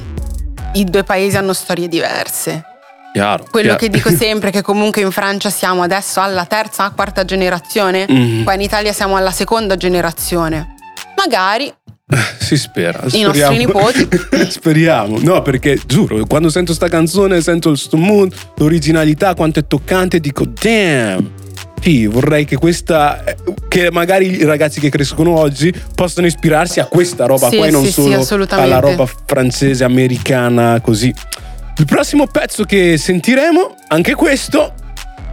[SPEAKER 2] i due paesi hanno storie diverse.
[SPEAKER 1] Chiaro.
[SPEAKER 2] Quello
[SPEAKER 1] chiaro.
[SPEAKER 2] che dico sempre è che comunque in Francia siamo adesso alla terza, quarta generazione,
[SPEAKER 1] Mhm.
[SPEAKER 2] qua in Italia siamo alla seconda generazione. Magari
[SPEAKER 1] Si spera.
[SPEAKER 2] I nostri nipoti.
[SPEAKER 1] Speriamo. No, perché giuro, quando sento sta canzone, sento il mood, l'originalità, quanto è toccante, dico damn. Sì, vorrei che questa. che magari i ragazzi che crescono oggi possano ispirarsi a questa roba
[SPEAKER 2] Sì,
[SPEAKER 1] qua e non
[SPEAKER 2] sì, sì,
[SPEAKER 1] solo
[SPEAKER 2] assolutamente.
[SPEAKER 1] alla roba francese, americana, così. Il prossimo pezzo che sentiremo, anche questo.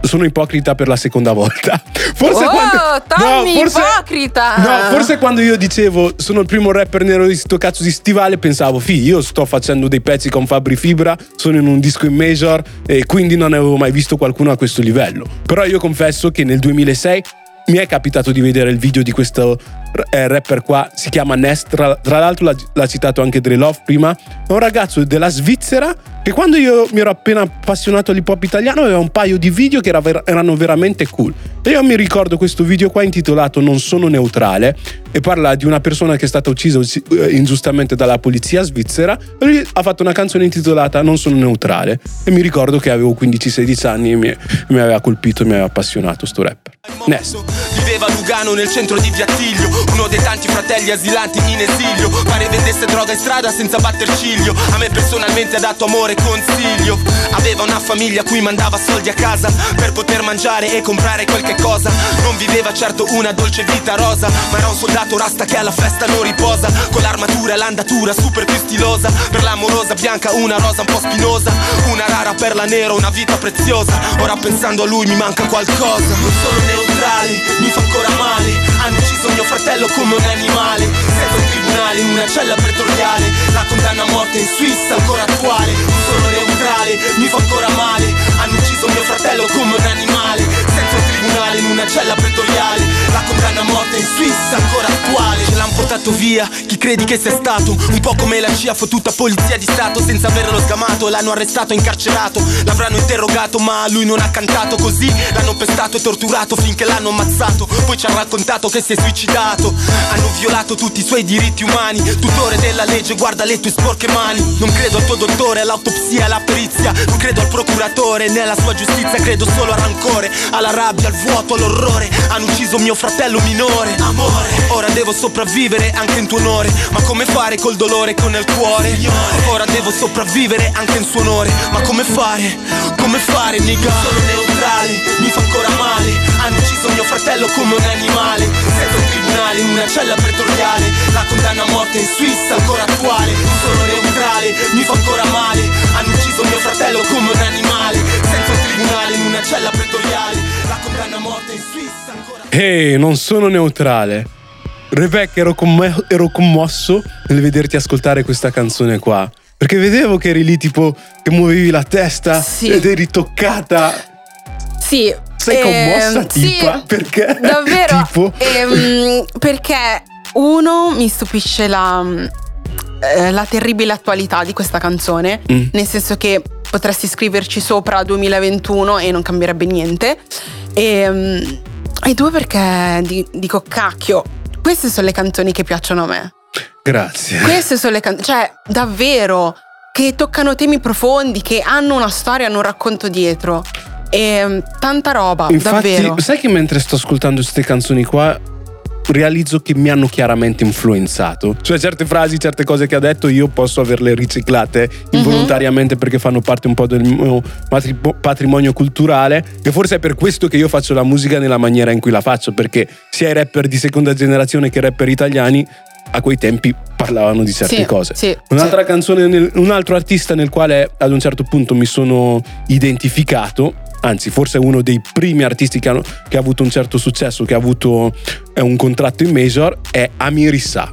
[SPEAKER 1] Sono ipocrita per la seconda volta. Forse
[SPEAKER 2] Oh,
[SPEAKER 1] quando.
[SPEAKER 2] Tommy, ipocrita!
[SPEAKER 1] No, forse quando io dicevo sono il primo rapper nero di sto cazzo di stivale, pensavo, fi, io sto facendo dei pezzi con Fabri Fibra, sono in un disco in major e quindi non avevo mai visto qualcuno a questo livello. Però io confesso che nel 2006 mi è capitato di vedere il video di questo eh, rapper qua, si chiama Nest, tra, tra l'altro l'ha, l'ha, citato anche Dre Love prima, è un ragazzo della Svizzera che quando io mi ero appena appassionato all'hip hop italiano aveva un paio di video che era, erano veramente cool. E io mi ricordo questo video qua intitolato Non sono neutrale e parla di una persona che è stata uccisa eh, ingiustamente dalla polizia svizzera. Lui ha fatto una canzone intitolata Non sono neutrale e mi ricordo che avevo 15-16 anni e mi, mi aveva colpito e mi aveva appassionato sto rapper. Nest.
[SPEAKER 11] Viveva a Lugano nel centro di Viattiglio Uno dei tanti fratelli asilanti in esilio. Pare vendesse droga in strada senza batter ciglio. A me personalmente ha dato amore e consiglio. Aveva una famiglia a cui mandava soldi a casa Per poter mangiare e comprare qualche cosa. Non viveva certo una dolce vita rosa Ma era un soldato rasta che alla festa non riposa. Con l'armatura e l'andatura super più stilosa. Per l'amorosa bianca una rosa un po' spinosa. Una rara perla nera, una vita preziosa. Ora pensando a lui mi manca qualcosa. Non sono neutrale, mi fa ancora male. Hanno ucciso mio fratello come un animale. Senza un tribunale in una cella pretoriale. La condanna a morte in Svizzera ancora attuale. Non sono neutrale, mi fa ancora male. Hanno ucciso mio fratello come un animale tribunale in una cella pretoriale. La condanna a morte in Svizzera ancora attuale. Ce l'hanno portato via, chi credi che sia stato? Un po' come la CIA fottuta polizia di stato Senza averlo sgamato, l'hanno arrestato e incarcerato L'avranno interrogato ma lui non ha cantato. Così L'hanno pestato e torturato finché l'hanno ammazzato. Poi ci ha raccontato che si è suicidato. Hanno violato tutti i suoi diritti umani. Tutore della legge guarda le tue sporche mani. Non credo al tuo dottore, all'autopsia, alla perizia. Non credo al procuratore, nella sua giustizia Credo solo al rancore, alla rabbia, al vuoto, all'orrore Hanno ucciso mio fratello minore. Amore, ora devo sopravvivere anche in tuo onore. Ma come fare col dolore con il cuore? Ora devo sopravvivere anche in suo onore. Ma come fare? Come fare, nigga? Sono neutrale, mi fa ancora male. Hanno ucciso mio fratello come un animale. Senza un tribunale in una cella pretoriale La condanna a morte in Svizzera ancora attuale. Sono neutrale, mi fa ancora male. Hanno ucciso mio fratello come un animale. Senza un tribunale in una cella pretoriale
[SPEAKER 1] Ehi, hey, non sono neutrale Rebecca, ero, comm- ero commosso nel vederti ascoltare questa canzone qua. Perché vedevo che eri lì tipo che muovevi la testa sì. ed eri toccata.
[SPEAKER 2] Sì.
[SPEAKER 1] Sei commossa, ehm, tipa?
[SPEAKER 2] Sì,
[SPEAKER 1] perché?
[SPEAKER 2] Davvero?
[SPEAKER 1] tipo?
[SPEAKER 2] Ehm, perché uno mi stupisce la, eh, la terribile attualità di questa canzone, mm. nel senso che potresti scriverci sopra 2021 e non cambierebbe niente. E, ehm, e due perché dico cacchio, queste sono le canzoni che piacciono a me.
[SPEAKER 1] Grazie.
[SPEAKER 2] Queste sono le canzoni, cioè davvero, che toccano temi profondi, che hanno una storia, hanno un racconto dietro. E mm, tanta roba,
[SPEAKER 1] Infatti,
[SPEAKER 2] davvero.
[SPEAKER 1] Sai che mentre sto ascoltando queste canzoni qua realizzo che mi hanno chiaramente influenzato. Cioè certe frasi, certe cose che ha detto io posso averle riciclate involontariamente mm-hmm. perché fanno parte un po' del mio patrimonio culturale e forse è per questo che io faccio la musica nella maniera in cui la faccio perché sia i rapper di seconda generazione che i rapper italiani a quei tempi parlavano di certe
[SPEAKER 2] sì,
[SPEAKER 1] cose.
[SPEAKER 2] Sì,
[SPEAKER 1] Un'altra sì. canzone, nel, un altro artista nel quale ad un certo punto mi sono identificato, anzi forse uno dei primi artisti che, hanno, che ha avuto un certo successo, che ha avuto eh, un contratto in major, è Amir Issa.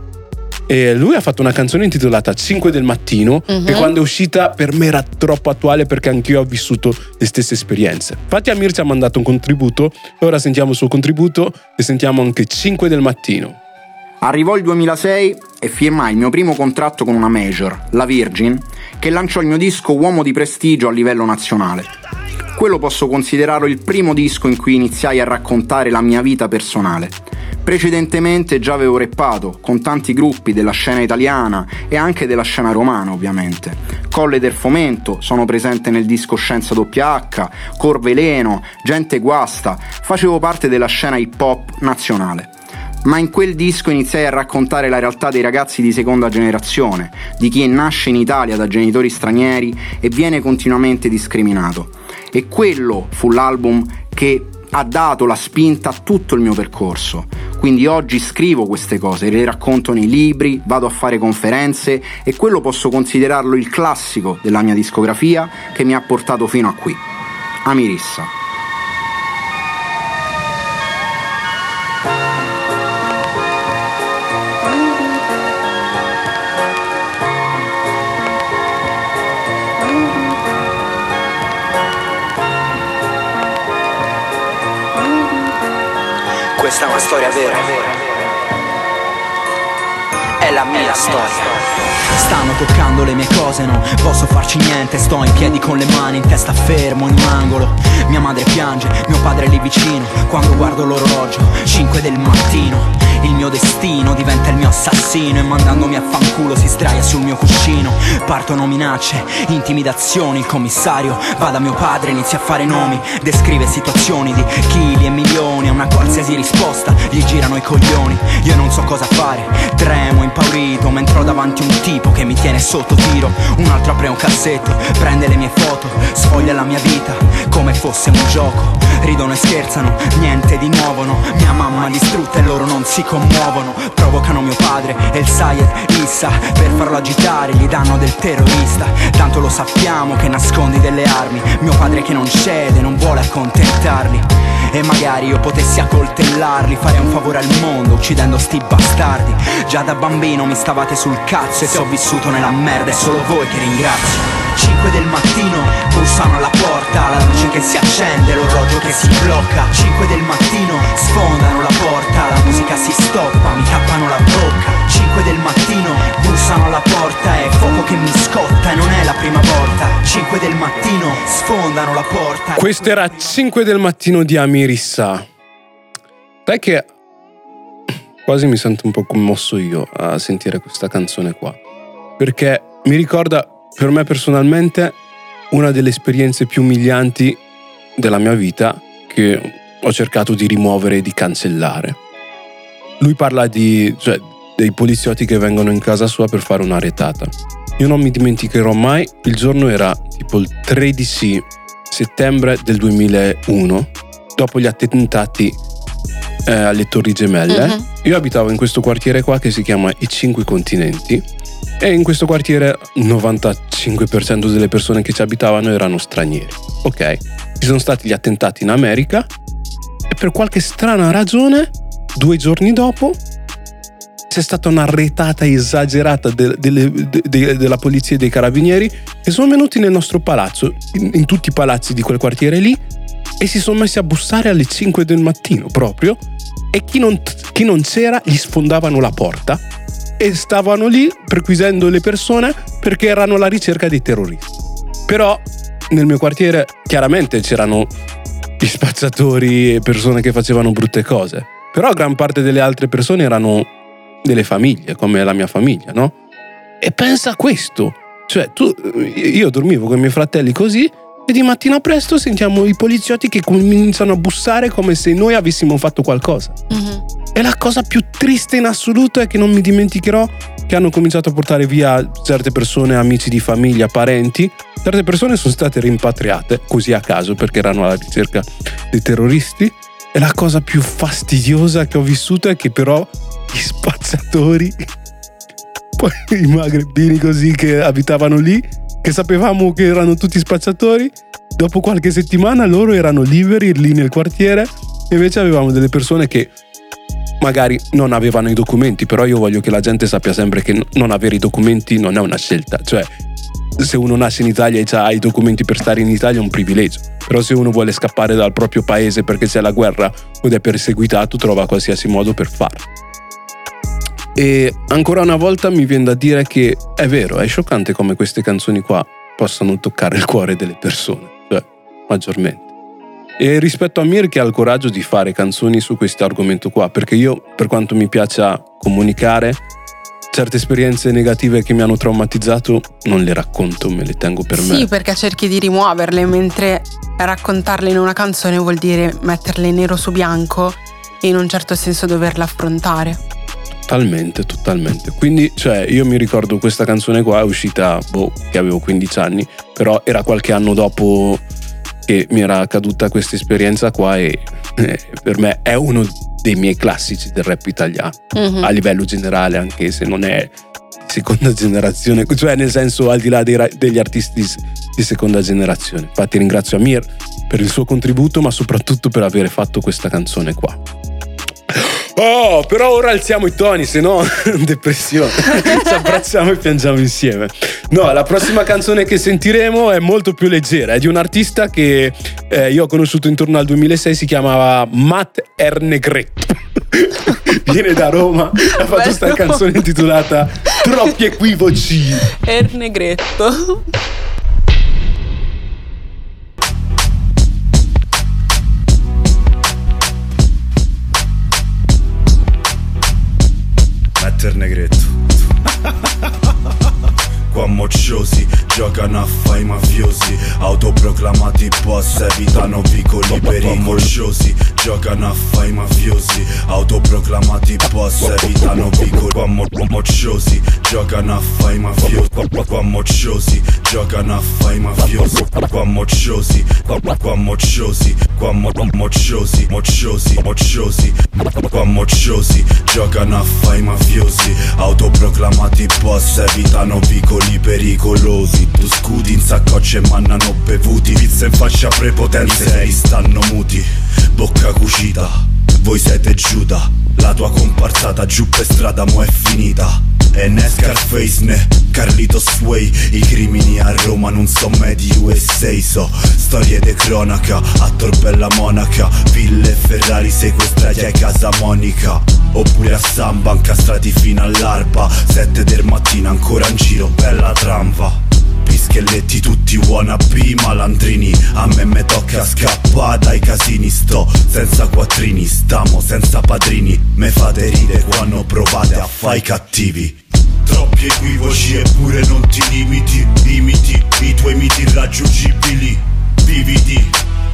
[SPEAKER 1] E lui ha fatto una canzone intitolata 5 del mattino uh-huh. che quando è uscita per me era troppo attuale perché anch'io ho vissuto le stesse esperienze. Infatti Amir ci ha mandato un contributo e ora sentiamo il suo contributo e sentiamo anche 5 del mattino.
[SPEAKER 12] Arrivò il 2006 e firmai il mio primo contratto con una major, la Virgin, che lanciò il mio disco Uomo di prestigio a livello nazionale. Quello posso considerarlo il primo disco in cui iniziai a raccontare la mia vita personale. Precedentemente già avevo reppato con tanti gruppi della scena italiana e anche della scena romana, ovviamente. Colle del Fomento, sono presente nel disco Scienza WH, Corveleno, Gente Guasta, facevo parte della scena hip hop nazionale ma in quel disco iniziai a raccontare la realtà dei ragazzi di seconda generazione, di chi nasce in Italia da genitori stranieri e viene continuamente discriminato. E quello fu l'album che ha dato la spinta a tutto il mio percorso. Quindi oggi scrivo queste cose, le racconto nei libri, vado a fare conferenze e quello posso considerarlo il classico della mia discografia che mi ha portato fino a qui. Amirissa.
[SPEAKER 13] Questa è una storia vera.
[SPEAKER 14] È la mia storia. Stanno toccando le mie cose, non posso farci niente. Sto in piedi con le mani in testa fermo in un angolo. Mia madre piange, mio padre è lì vicino. Quando guardo l'orologio, 5 del mattino. Il mio destino diventa il mio assassino. E mandandomi a fanculo si sdraia sul mio cuscino. Partono minacce, intimidazioni. Il commissario va da mio padre, inizia a fare nomi. Descrive situazioni di chili e milioni. A una qualsiasi risposta gli girano i coglioni. Io non so cosa fare, tremo impaurito Mentre ho davanti un tipo che mi tiene sotto tiro. Un altro apre un cassetto, prende le mie foto Sfoglia la mia vita come fosse un gioco. Ridono e scherzano, niente di nuovo no. Mia mamma distrutta e loro non si commuovono. Provocano mio padre e il Sayed Issa Per farlo agitare gli danno del terrorista. Tanto lo sappiamo che nascondi delle armi. Mio padre che non cede, non vuole accontentarli. E magari io potessi accoltellarli Fare un favore al mondo uccidendo sti bastardi. Già da bambino mi stavate sul cazzo E se ho vissuto nella merda è solo voi che ringrazio. 5 del mattino, bussano alla porta La luce che si accende, l'orologio che si blocca. 5 del mattino, sfondano la porta La musica si stoppa, mi tappano la bocca. 5 del mattino, bussano alla porta È fuoco che mi scotta e non è la prima volta. 5 del mattino, sfondano la porta.
[SPEAKER 1] Questo era 5 del mattino di Amirissa Sai che quasi mi sento un po' commosso io a sentire questa canzone qua Perché mi ricorda per me personalmente una delle esperienze più umilianti della mia vita che ho cercato di rimuovere e di cancellare. Lui parla di, cioè, dei poliziotti che vengono in casa sua per fare una retata. Io non mi dimenticherò mai, il giorno era tipo il 13 settembre del 2001, dopo gli attentati eh, alle Torri Gemelle. Uh-huh. Io abitavo in questo quartiere qua che si chiama I Cinque Continenti e in questo quartiere il 95% delle persone che ci abitavano erano stranieri. Ok, ci sono stati gli attentati in America e per qualche strana ragione, due giorni dopo, c'è stata una retata esagerata de, de, de, della polizia e dei carabinieri che sono venuti nel nostro palazzo, in, in tutti i palazzi di quel quartiere lì, e si sono messi a bussare alle 5 del mattino proprio e chi non, chi non c'era gli sfondavano la porta e stavano lì perquisendo le persone perché erano alla ricerca dei terroristi. Però nel mio quartiere chiaramente c'erano gli spacciatori e persone che facevano brutte cose, però gran parte delle altre persone erano delle famiglie, come la mia famiglia, no? E pensa a questo, cioè tu, io dormivo con i miei fratelli così e di mattina presto sentiamo i poliziotti che cominciano a bussare come se noi avessimo fatto qualcosa. Mm-hmm. E la cosa più triste in assoluto è che non mi dimenticherò che hanno cominciato a portare via certe persone, amici di famiglia, parenti. Certe persone sono state rimpatriate, così a caso, perché erano alla ricerca dei terroristi. E la cosa più fastidiosa che ho vissuto è che però gli spazzatori, poi i magrebini così che abitavano lì, che sapevamo che erano tutti spacciatori, dopo qualche settimana loro erano liberi lì nel quartiere, invece avevamo delle persone che magari non avevano i documenti, però io voglio che la gente sappia sempre che non avere i documenti non è una scelta, cioè se uno nasce in Italia e ha i documenti per stare in Italia è un privilegio, però se uno vuole scappare dal proprio paese perché c'è la guerra o è perseguitato trova qualsiasi modo per farlo. E ancora una volta mi viene da dire che è vero, è scioccante come queste canzoni qua possano toccare il cuore delle persone, cioè maggiormente. E rispetto a Mir che ha il coraggio di fare canzoni su questo argomento qua, perché io, per quanto mi piaccia comunicare, certe esperienze negative che mi hanno traumatizzato non le racconto, me le tengo per me.
[SPEAKER 2] Sì, perché cerchi di rimuoverle, mentre raccontarle in una canzone vuol dire metterle nero su bianco e in un certo senso doverle affrontare.
[SPEAKER 1] Totalmente, totalmente. Quindi, cioè, io mi ricordo questa canzone qua è uscita, boh, che avevo 15 anni, però era qualche anno dopo che mi era accaduta questa esperienza qua e eh, per me è uno dei miei classici del rap italiano mm-hmm. a livello generale anche se non è seconda generazione cioè nel senso al di là dei, degli artisti di seconda generazione infatti ringrazio Amir per il suo contributo ma soprattutto per aver fatto questa canzone qua Oh, però ora alziamo i toni, se no depressione. Ci abbracciamo e piangiamo insieme. No, la prossima canzone che sentiremo è molto più leggera, è di un artista che eh, io ho conosciuto intorno al 2006, si chiamava Matt Ernegretto. Viene da Roma ha fatto questa canzone intitolata Troppi equivoci.
[SPEAKER 2] Ernegretto.
[SPEAKER 13] Тернегрид. Qua mocciosi giocano a fai mafiosi Autoproclamati boss evitano vicoli pericolosi Giocano a fai mafiosi Autoproclamati boss evitano vicoli Qua mo- mocciosi giocano a fai mafiosi Qua, mocciosi giocano a fai mafiosi Qua mocciosi Qua, mocciosi Qua mo- mocciosi Mocciosi Mocciosi Qua mocciosi giocano a fai mafiosi Autoproclamati boss evitano vicoli pericolosi Tu scudi in saccocce e mannano bevuti Pizza in fascia prepotenza seri stanno muti Bocca cucita, voi siete Giuda La tua comparsata giù per strada mo è finita. E né Scarface né Carlito Sway I crimini a Roma non so medi USA So storie di cronaca A Torbella Monaca Ville Ferrari sequestrati a casa Monica Oppure a Samba incastrati fino all'arpa Sette del mattino ancora in giro bella trampa Pischelletti tutti wannabe malandrini A me me tocca scappare dai casini. Sto senza quattrini, stamo senza padrini. Me fate ride quando provate a fare i cattivi. Troppi equivoci eppure non ti limiti. Imiti i tuoi miti irraggiungibili. Vividi.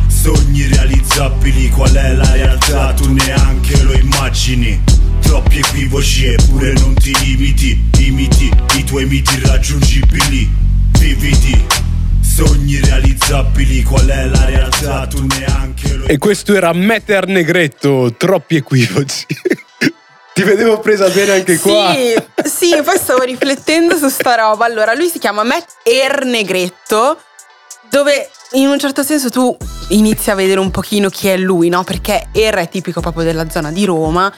[SPEAKER 13] Sogni realizzabili, qual è la realtà? Tu neanche lo immagini. Troppi equivoci eppure non ti limiti. Imiti i tuoi miti irraggiungibili Vividi Sogni realizzabili, qual è la realtà? Tu neanche lo
[SPEAKER 1] E questo era Meter Negretto, troppi equivoci. Ti vedevo presa bene anche qua.
[SPEAKER 2] Sì, sì, poi stavo riflettendo su sta roba. Allora, lui si chiama Matt Ernegretto, dove in un certo senso tu inizi a vedere un pochino chi è lui, no? Perché Er è tipico proprio della zona di Roma.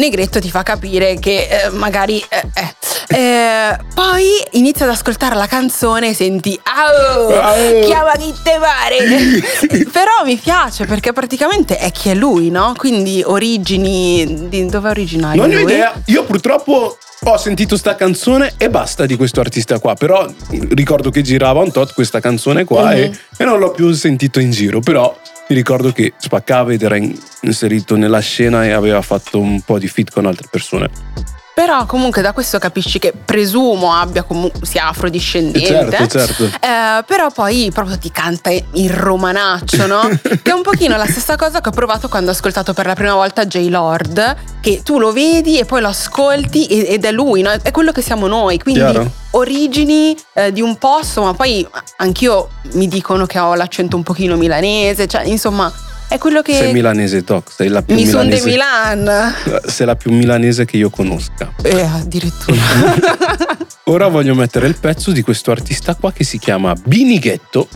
[SPEAKER 2] Negretto ti fa capire che eh, magari... eh, eh. Eh, poi inizi ad ascoltare la canzone e senti Au,
[SPEAKER 1] Au.
[SPEAKER 2] chiama chi te pare Però mi piace perché praticamente è chi è lui, no? Quindi origini... Di dove è originario
[SPEAKER 1] Non ho idea. Io purtroppo ho sentito sta canzone e basta di questo artista qua. Però ricordo che girava un tot questa canzone qua e,
[SPEAKER 2] Mhm.
[SPEAKER 1] e non l'ho più sentito in giro. Però mi ricordo che spaccava ed era in- inserito nella scena e aveva fatto un po' di fit con altre persone.
[SPEAKER 2] Però comunque da questo capisci che presumo abbia comunque sia afrodiscendente.
[SPEAKER 1] Certo, certo.
[SPEAKER 2] Eh, però poi proprio ti canta il romanaccio, no? che è un pochino la stessa cosa che ho provato quando ho ascoltato per la prima volta J. Lord, che tu lo vedi e poi lo ascolti ed è lui, no? È quello che siamo noi. Quindi
[SPEAKER 1] Chiaro.
[SPEAKER 2] origini eh, di un posto, ma poi anch'io mi dicono che ho l'accento un pochino milanese, cioè insomma è quello che...
[SPEAKER 1] Sei milanese Doc, sei la più
[SPEAKER 2] mi sono
[SPEAKER 1] milanese.
[SPEAKER 2] Milan.
[SPEAKER 1] sei la più milanese che io conosca.
[SPEAKER 2] Eh, addirittura.
[SPEAKER 1] Ora voglio mettere il pezzo di questo artista qua che si chiama Binighetto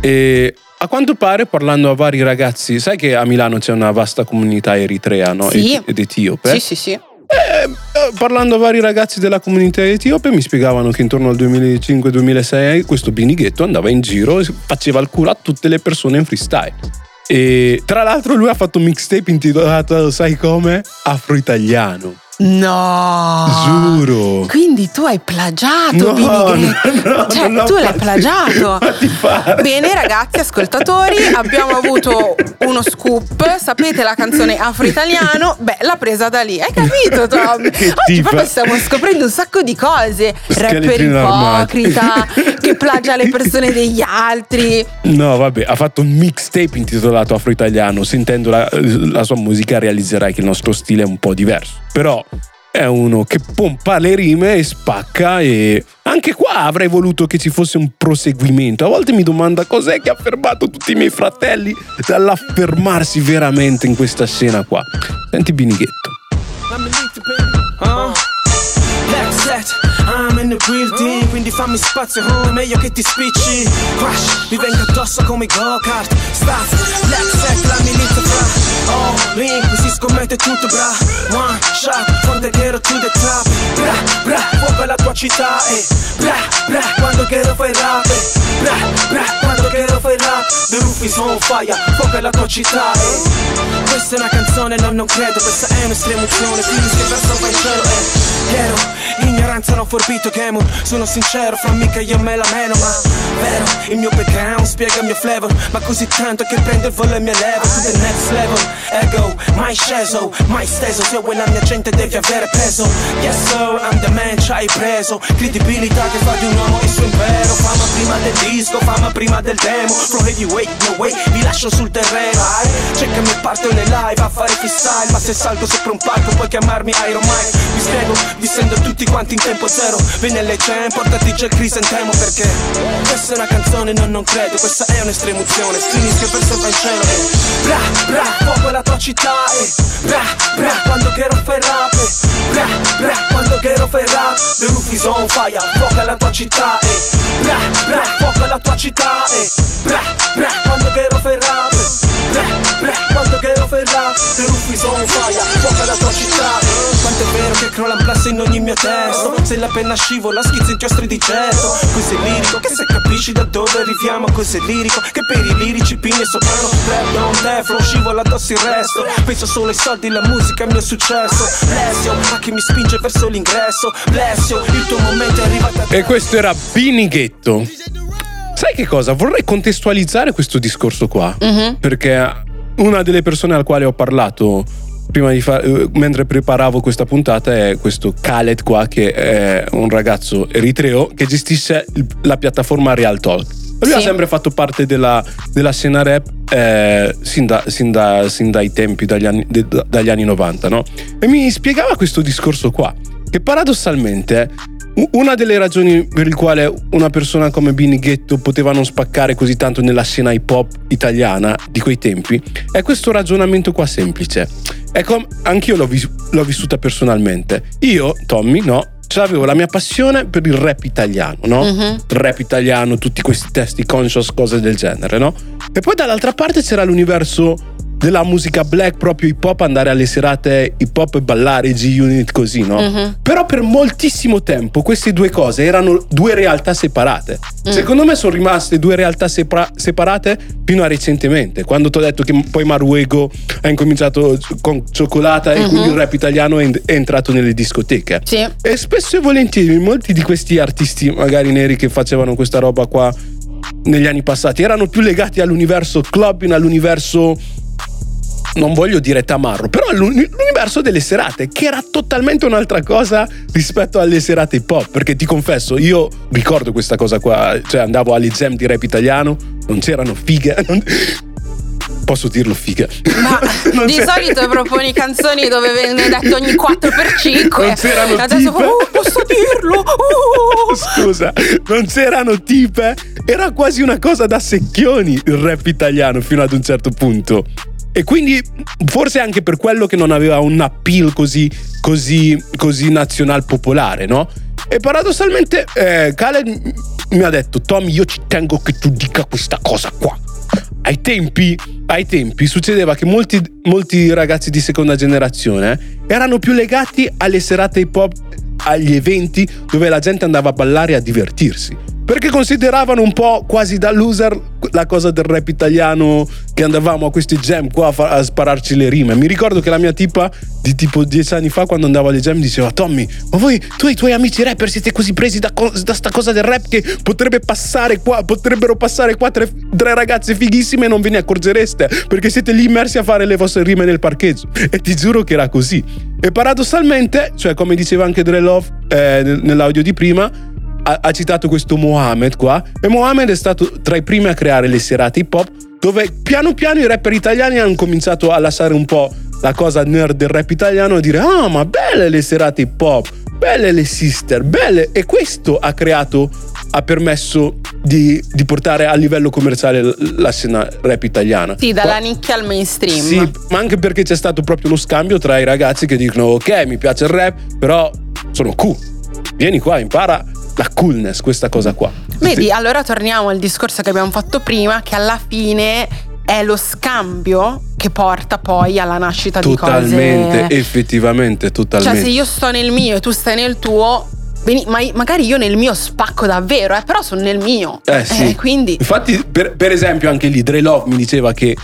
[SPEAKER 1] e a quanto pare parlando a vari ragazzi, sai che a Milano c'è una vasta comunità eritrea no?
[SPEAKER 2] Sì.
[SPEAKER 1] Ed- ed etiope?
[SPEAKER 2] sì, sì, sì.
[SPEAKER 1] Eh, parlando a vari ragazzi della comunità etiope mi spiegavano che intorno al 2005-2006 questo Binighetto andava in giro e faceva il culo a tutte le persone in freestyle. E tra l'altro lui ha fatto un mixtape intitolato, sai come? Afro-italiano.
[SPEAKER 2] No!
[SPEAKER 1] Giuro.
[SPEAKER 2] Quindi tu hai plagiato
[SPEAKER 1] No,
[SPEAKER 2] Binighetto.
[SPEAKER 1] no, no,
[SPEAKER 2] cioè, tu l'hai
[SPEAKER 1] plagiato.
[SPEAKER 2] Bene, ragazzi, ascoltatori, abbiamo avuto uno scoop. Sapete la canzone afro-italiano? Beh, l'ha presa da lì. Hai capito, Tom? Oggi
[SPEAKER 1] tipa.
[SPEAKER 2] proprio stiamo scoprendo un sacco di cose. Rapper ipocrita, che plagia le persone degli altri.
[SPEAKER 1] No, vabbè, ha fatto un mixtape intitolato Afro-Italiano. Sentendo la, la sua musica realizzerai che il nostro stile è un po' diverso. Però è uno che pompa le rime e spacca e anche qua avrei voluto che ci fosse un proseguimento. A volte mi domanda cos'è che ha fermato tutti i miei fratelli dall'affermarsi veramente in questa scena qua. Senti Binighetto.
[SPEAKER 15] Nel building Quindi fammi spazio, oh, meglio che ti spicci Crash, mi vengo addosso come go-kart Staff, set, la milizia fra Oh, qui si scommette tutto bra One shot, from ghetto to the top Bra, bra, fuoco alla tua città eh. Bra, bra, quando ghetto fai rap eh. Bra, bra, quando ghetto fai rap The roof is on fire, fuoco alla tua città eh. Questa è una canzone, no, non credo Questa è un'estremozione, quindi che verso vai in cielo eh. Chiaro, ignoranza non forbito gemo Sono sincero, fra mica io me la meno Ma vero, il mio background spiega il mio flavor Ma così tanto che prendo il volo e mi elevo To the next level, ego, mai sceso Mai steso, se vuoi la mia gente devi avere peso. Yes sir, I'm the man, ci hai preso. Credibilità che fa di un uomo il suo impero. Fama prima del disco, fama prima del demo. Pro heavyweight, no way, vi lascio sul terreno. Cercami e parto nei live a fare freestyle Ma se salgo sopra un palco puoi chiamarmi Iron Mike Vi spiego, vissendo tutti quanti in tempo zero Vieni alle jam, portati già il crisantemo perché Questa è una canzone, no non credo Questa è un'estremozione, scrivi che verso va in cielo eh. Bra, bra, fuoco la tua città eh. Bra, bra, quando che fai rap eh. Bra, bra, quando che fai rap The roof is on fire, fuoco la tua città eh. Bra, bra, fuoco la tua città eh. Bra, bra, quando che fai rap. Bra, bra, quando che fai rap The roof is on fire, fuoco la tua città. Quanto è vero che crolla un in ogni mio testo Se la penna scivola schizza inchiostri di getto Questo è lirico, che se capisci da dove arriviamo Questo è lirico, che per i lirici pini e soprano Rap non te, flow scivola addosso il resto Penso solo ai soldi, la musica è il mio successo Blessio, a chi mi spinge verso l'ingresso Blessio, il tuo momento è arrivato a te
[SPEAKER 1] E questo era Binighetto. Sai che cosa? Vorrei contestualizzare questo discorso qua. Perché una delle persone al quale ho parlato prima di fa- eh, mentre preparavo questa puntata è questo Khaled qua che è un ragazzo eritreo che gestisce la piattaforma Real Talk. Lui ha
[SPEAKER 2] Sì.
[SPEAKER 1] sempre fatto parte della, della scena rap eh, sin, da- sin da- sin dai tempi, dagli anni, de- dagli anni 90, no? E mi spiegava questo discorso qua, che paradossalmente una delle ragioni per il quale una persona come Bini Ghetto poteva non spaccare così tanto nella scena hip hop italiana di quei tempi è questo ragionamento qua semplice. Ecco, anch'io l'ho, vis- l'ho vissuta personalmente. Io, Tommy, no, ce l'avevo la mia passione per il rap italiano, no? Il rap italiano, tutti questi testi conscious, cose del genere, no? E poi dall'altra parte c'era l'universo della musica black, proprio hip hop, andare alle serate hip hop e ballare G-Unit così, no?
[SPEAKER 2] Mhm.
[SPEAKER 1] Però per moltissimo tempo queste due cose erano due realtà separate.
[SPEAKER 2] Mm.
[SPEAKER 1] Secondo me sono rimaste due realtà separa- separate fino a recentemente, quando ti ho detto che poi Maruego ha incominciato con Cioccolata e
[SPEAKER 2] Mhm.
[SPEAKER 1] quindi il rap italiano è, en- è entrato nelle discoteche.
[SPEAKER 2] Sì.
[SPEAKER 1] E spesso e volentieri molti di questi artisti magari neri che facevano questa roba qua negli anni passati erano più legati all'universo clubbing, all'universo non voglio dire tamarro, però l'uni- l'universo delle serate, che era totalmente un'altra cosa rispetto alle serate hip hop. Perché ti confesso, io ricordo questa cosa qua, cioè andavo alle jam di rap italiano, non c'erano fighe. non- Posso dirlo fighe?
[SPEAKER 2] Ma di
[SPEAKER 1] c'era-
[SPEAKER 2] solito proponi canzoni dove viene detto ogni 4x5.
[SPEAKER 1] Non c'erano
[SPEAKER 2] Adesso
[SPEAKER 1] tipe.
[SPEAKER 2] oh, posso dirlo? Oh.
[SPEAKER 1] Scusa, non c'erano tipe, era quasi una cosa da secchioni il rap italiano fino ad un certo punto. E quindi forse anche per quello che non aveva un appeal così, così, così nazional popolare, no? E paradossalmente eh, Khaled mi ha detto Tommy io ci tengo che tu dica questa cosa qua. Ai tempi, ai tempi succedeva che molti, molti ragazzi di seconda generazione erano più legati alle serate hip hop, agli eventi dove la gente andava a ballare e a divertirsi. Perché consideravano un po' quasi da loser la cosa del rap italiano che andavamo a questi jam qua a, fa- a spararci le rime. Mi ricordo che la mia tipa di tipo dieci anni fa quando andavo alle jam diceva Tommy, ma voi, tu e i tuoi amici rapper siete così presi da, co- da sta cosa del rap che potrebbe passare qua, potrebbero passare qua tre, tre ragazze fighissime e non ve ne accorgereste perché siete lì immersi a fare le vostre rime nel parcheggio. E ti giuro che era così. E paradossalmente, cioè come diceva anche Dre Love eh, nel- nell'audio di prima, ha, ha citato questo Mohamed qua e Mohamed è stato tra i primi a creare le serate hip hop dove piano piano i rapper italiani hanno cominciato a lasciare un po' la cosa nerd del rap italiano e dire ah ma belle le serate hip hop belle le sister belle e questo ha creato ha permesso di, di portare a livello commerciale la scena rap italiana
[SPEAKER 2] Sì, dalla nicchia al mainstream.
[SPEAKER 1] sì, ma anche perché c'è stato proprio lo scambio tra i ragazzi che dicono ok, mi piace il rap, però sono cool. Vieni qua, impara la coolness, questa cosa qua.
[SPEAKER 2] Vedi,
[SPEAKER 1] Sì.
[SPEAKER 2] allora torniamo al discorso che abbiamo fatto prima, che alla fine è lo scambio che porta poi alla nascita
[SPEAKER 1] Totalmente,
[SPEAKER 2] di cose.
[SPEAKER 1] effettivamente, totalmente.
[SPEAKER 2] Cioè, se io sto nel mio e tu stai nel tuo, veni- ma- magari io nel mio spacco davvero, eh, però sono nel mio.
[SPEAKER 1] Eh sì.
[SPEAKER 2] quindi.
[SPEAKER 1] Infatti, per, per esempio, anche lì Dre Love mi diceva che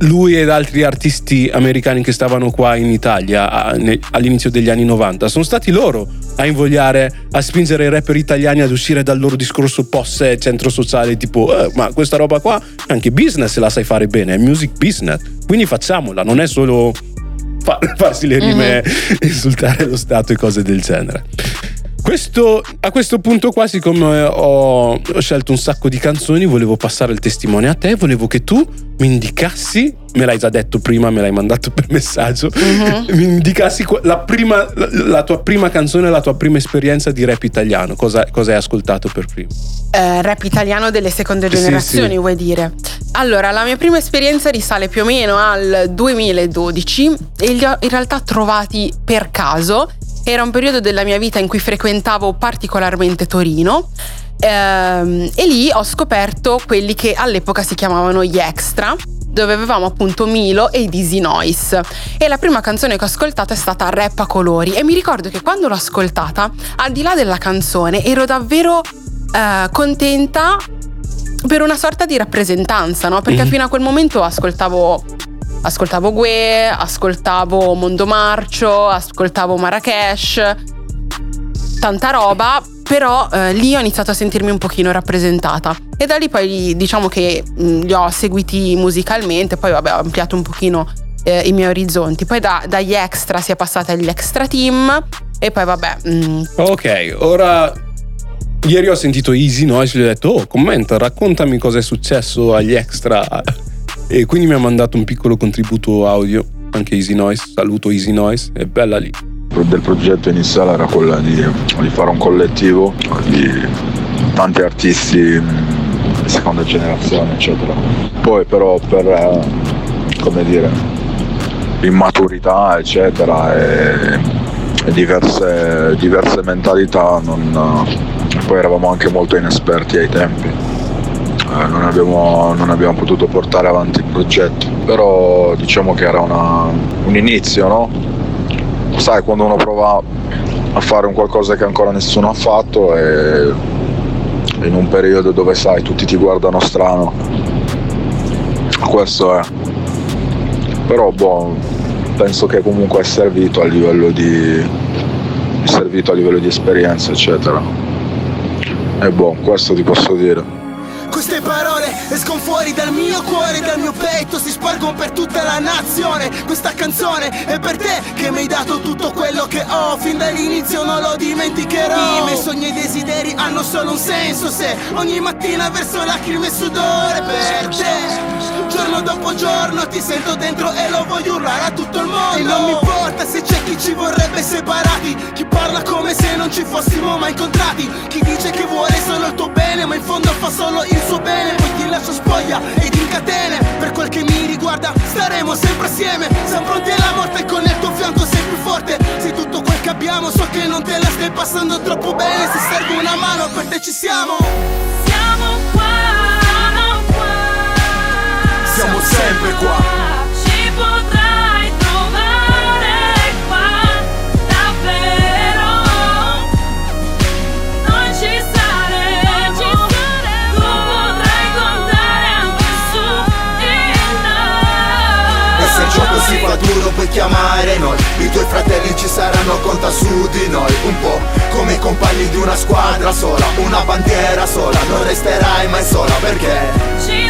[SPEAKER 1] lui ed altri artisti americani che stavano qua in Italia a- ne- all'inizio degli anni 90 sono stati loro a invogliare, a spingere i rapper italiani ad uscire dal loro discorso posse centro sociale, tipo, "Eh, ma questa roba qua è anche business la sai fare bene, è music business, quindi facciamola, non è solo fa- farsi le rime, insultare lo Stato e cose del genere. Questo- a questo punto qua, siccome ho, ho scelto un sacco di canzoni, volevo passare il testimone a te, volevo che tu mi indicassi, me l'hai già detto prima, me l'hai mandato per messaggio, mi indicassi la, prima- la- la tua prima canzone, la tua prima esperienza di rap italiano, cosa, cosa hai ascoltato per prima?
[SPEAKER 2] eh, rap italiano delle seconde
[SPEAKER 1] Sì,
[SPEAKER 2] generazioni,
[SPEAKER 1] sì.
[SPEAKER 2] vuoi dire? Allora, la mia prima esperienza risale più o meno al 2012 e li ho in realtà trovati per caso. Era un periodo della mia vita in cui frequentavo particolarmente Torino. ehm, e lì ho scoperto quelli che all'epoca si chiamavano gli extra dove avevamo appunto Milo e i Dizzy Noise e la prima canzone che ho ascoltato è stata Rap a colori e mi ricordo che quando l'ho ascoltata al di là della canzone ero davvero eh, contenta per una sorta di rappresentanza, no? Perché
[SPEAKER 1] Mhm.
[SPEAKER 2] fino a quel momento ascoltavo ascoltavo Gue, ascoltavo Mondo Marcio, ascoltavo Marrakesh, tanta roba, però eh, lì ho iniziato a sentirmi un pochino rappresentata. E da lì poi diciamo che mh, li ho seguiti musicalmente, poi vabbè ho ampliato un pochino eh, i miei orizzonti, poi da- dagli extra si è passata agli extra team e poi vabbè mh,
[SPEAKER 1] Ok, ora ieri ho sentito Easy Noise gli ho detto "Oh, commenta, raccontami cosa è successo agli extra" e quindi mi ha mandato un piccolo contributo audio anche Easy Noise, saluto Easy Noise, è bella lì.
[SPEAKER 16] del progetto iniziale era quella di, di fare un collettivo di tanti artisti mh, di seconda generazione, eccetera. Poi però per, eh, come dire, immaturità, eccetera, e, e diverse, diverse mentalità, non, eh, poi eravamo anche molto inesperti ai tempi. Eh, non, abbiamo, non abbiamo potuto portare avanti il progetto, però diciamo che era una- un inizio, no? sai quando uno prova a fare un qualcosa che ancora nessuno ha fatto e in un periodo dove sai tutti ti guardano strano. Questo è. Però boh penso che comunque è servito a livello di è servito a livello di esperienza eccetera. E boh questo ti posso dire
[SPEAKER 17] Queste parole escono fuori dal mio cuore, dal mio petto, si spargono per tutta la nazione. Questa canzone è per te che mi hai dato tutto quello che ho, fin dall'inizio non lo dimenticherò. I miei sogni e desideri hanno solo un senso se ogni mattina verso lacrime e sudore per te. Giorno dopo giorno ti sento dentro e lo voglio urlare a tutto il mondo. E non mi importa se c'è chi ci vorrebbe separati, chi parla come se non ci fossimo mai incontrati, chi dice che vuole solo il tuo bene, ma in fondo fa solo il suo bene. Poi ti lascio spoglia ed in catene. Per quel che mi riguarda, staremo sempre assieme. Siamo pronti alla morte e con il tuo fianco sei più forte. Sei tutto quel che abbiamo, so che non te la stai passando troppo bene. Se serve una mano, per te ci siamo.
[SPEAKER 18] Siamo qua,
[SPEAKER 17] Siamo sempre qua.
[SPEAKER 18] Ci potrai trovare qua, davvero. Noi ci saremo, tu potrai contare anche su di noi.
[SPEAKER 17] E se il gioco si fa duro puoi chiamare noi I tuoi fratelli ci saranno conta su di noi Un po' come i compagni di una squadra sola Una bandiera sola Non resterai mai sola perché
[SPEAKER 18] Ci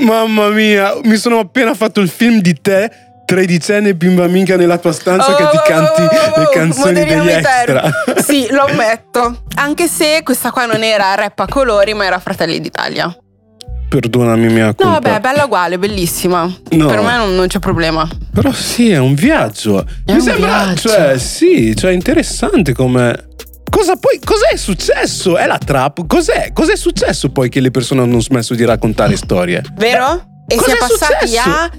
[SPEAKER 1] mamma mia, mi sono appena fatto il film di te, tredicenne bimba minca nella tua stanza che ti canti le canzoni degli extra.
[SPEAKER 2] Sì, lo ammetto. Anche se questa qua non era rap a colori, ma era Fratelli d'Italia.
[SPEAKER 1] Perdonami mia
[SPEAKER 2] No,
[SPEAKER 1] colpa.
[SPEAKER 2] vabbè, bella uguale, bellissima.
[SPEAKER 1] No.
[SPEAKER 2] Per me non, non c'è problema.
[SPEAKER 1] Però sì, è un viaggio.
[SPEAKER 2] È
[SPEAKER 1] Mi
[SPEAKER 2] un
[SPEAKER 1] sembra,
[SPEAKER 2] viaggio.
[SPEAKER 1] cioè, sì, cioè interessante come cosa poi, cos'è successo? È la trap? Cos'è? Cos'è successo poi che le persone hanno smesso di raccontare storie?
[SPEAKER 2] Vero? E
[SPEAKER 1] Cos'è
[SPEAKER 2] si è passati
[SPEAKER 1] successo?
[SPEAKER 2] a.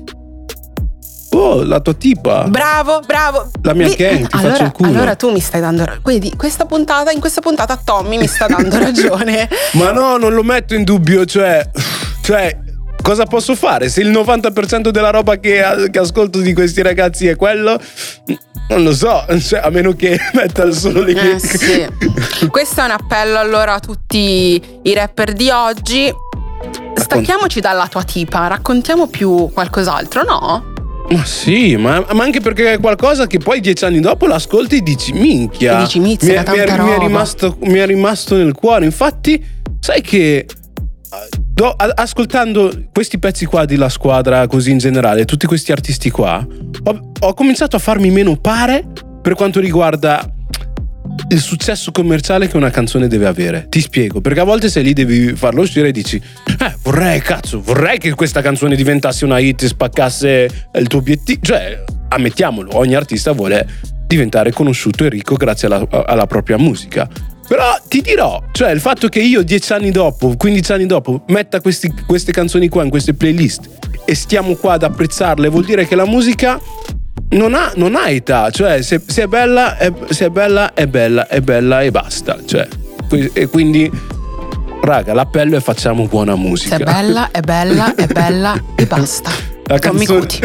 [SPEAKER 1] Oh, la tua tipa.
[SPEAKER 2] Bravo, bravo.
[SPEAKER 1] La mia
[SPEAKER 2] Vi-
[SPEAKER 1] gang, ti
[SPEAKER 2] allora,
[SPEAKER 1] faccio il culo.
[SPEAKER 2] allora tu mi stai dando ragione. Quindi questa puntata, in questa puntata Tommy mi sta dando ragione.
[SPEAKER 1] Ma no, non lo metto in dubbio, cioè, cioè cosa posso fare? Se il 90% della roba che, che ascolto di questi ragazzi è quello, non lo so, cioè, a meno che metta solo le
[SPEAKER 2] Eh, sì. Questo è un appello allora a tutti i rapper di oggi. Stacchiamoci dalla tua tipa, raccontiamo più qualcos'altro, no?
[SPEAKER 1] Ma sì, ma, ma anche perché è qualcosa che poi dieci anni dopo l'ascolti e dici minchia.
[SPEAKER 2] E dici, "Mizzica,
[SPEAKER 1] mi, è- mi è, mi è
[SPEAKER 2] roba."
[SPEAKER 1] rimasto, mi è rimasto nel cuore. Infatti, sai che do- a- ascoltando questi pezzi qua di La Squadra, così in generale, tutti questi artisti qua, ho, ho cominciato a farmi meno pare per quanto riguarda il successo commerciale che una canzone deve avere. Ti spiego, perché a volte sei lì devi farlo uscire e dici "Eh, vorrei cazzo, vorrei che questa canzone diventasse una hit spaccasse il tuo obiettivo". Cioè, ammettiamolo, ogni artista vuole diventare conosciuto e ricco grazie alla, alla propria musica. Però ti dirò, cioè il fatto che io dieci anni dopo, 15 anni dopo, metta questi- queste canzoni qua in queste playlist e stiamo qua ad apprezzarle, vuol dire che la musica non ha, non ha età, cioè se, se è bella, è, se è bella, è bella, è bella e basta. Cioè, e quindi, raga, l'appello è facciamo buona musica.
[SPEAKER 2] Se è bella, è bella, è bella e basta.
[SPEAKER 1] La
[SPEAKER 2] Tommy
[SPEAKER 1] canzone-
[SPEAKER 2] Cuti.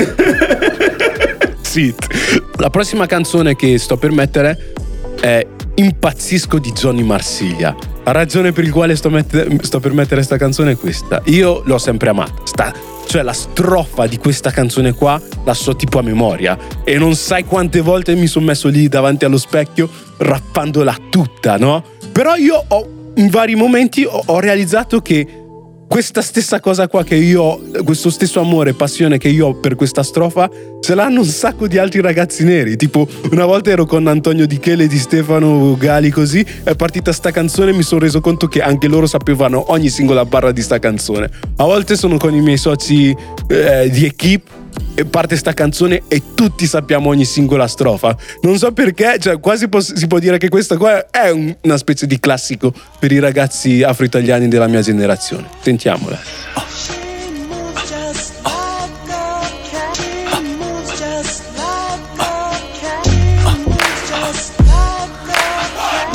[SPEAKER 1] Zit. La prossima canzone che sto per mettere è Impazzisco di Johnny Marsiglia. La ragione per il quale sto, mette- sto per mettere questa canzone è questa. Io l'ho sempre amata. Sta- cioè la strofa di questa canzone qua la so tipo a memoria. E non sai quante volte mi sono messo lì davanti allo specchio rappandola tutta, no? Però io ho, in vari momenti ho, ho realizzato che questa stessa cosa qua che io ho, questo stesso amore e passione che io ho per questa strofa, ce l'hanno un sacco di altri ragazzi neri. Tipo, una volta ero con Antonio Di Chele di Stefano Gali, così è partita sta canzone e mi sono reso conto che anche loro sapevano ogni singola barra di sta canzone. A volte sono con i miei soci eh, di equipe e parte sta canzone e tutti sappiamo ogni singola strofa. Non so perché, cioè quasi pos- si può dire che questa qua è un- una specie di classico per i ragazzi afro-italiani della mia generazione. Sentiamola.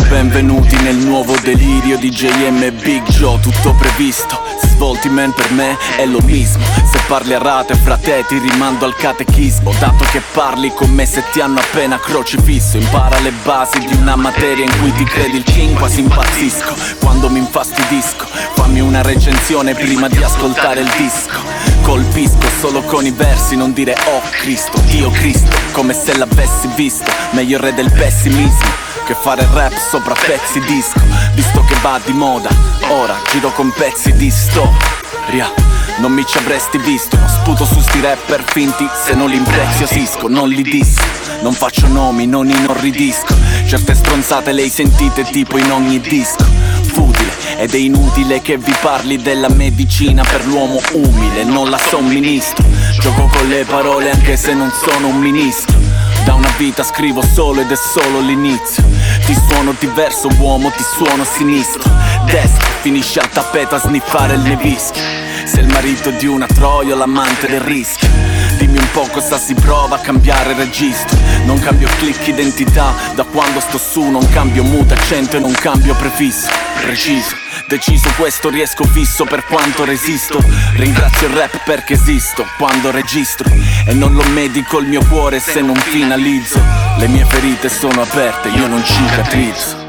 [SPEAKER 19] Benvenuti nel nuovo delirio di JM Big Joe, tutto previsto. Svolti man per me è lo mismo. Se parli a rate fra te ti rimando al catechismo. Dato che parli con me se ti hanno appena crocifisso. Impara le basi di una materia in cui ti credi il king, quasi impazzisco. Quando mi infastidisco, fammi una recensione prima di ascoltare il disco. Colpisco solo con i versi, non dire oh Cristo, Dio Cristo, come se l'avessi visto. Meglio re del pessimismo che fare rap sopra pezzi disco. Visto che va di moda, ora giro con pezzi di storia. Non mi ci avresti visto, non sputo su sti rapper finti. Se non li impreziosisco, non li disso Non faccio nomi, non inorridisco Certe stronzate le hai sentite tipo in ogni disco. Futile ed è inutile che vi parli della medicina per l'uomo umile Non la somministro, gioco con le parole anche se non sono un ministro da una vita scrivo solo ed è solo l'inizio. Ti suono diverso uomo, ti suono sinistro. Destra, finisci al tappeto a sniffare il nevischio. Sei il marito di una troia l'amante del rischio Dimmi un po' cosa si prova a cambiare registro. Non cambio click identità Da quando sto su non cambio muta accento e non cambio prefisso. Preciso Deciso questo riesco fisso per quanto resisto. Ringrazio il rap perché esisto quando registro. E non lo medico il mio cuore se non finalizzo. Le mie ferite sono aperte, io non cicatrizzo.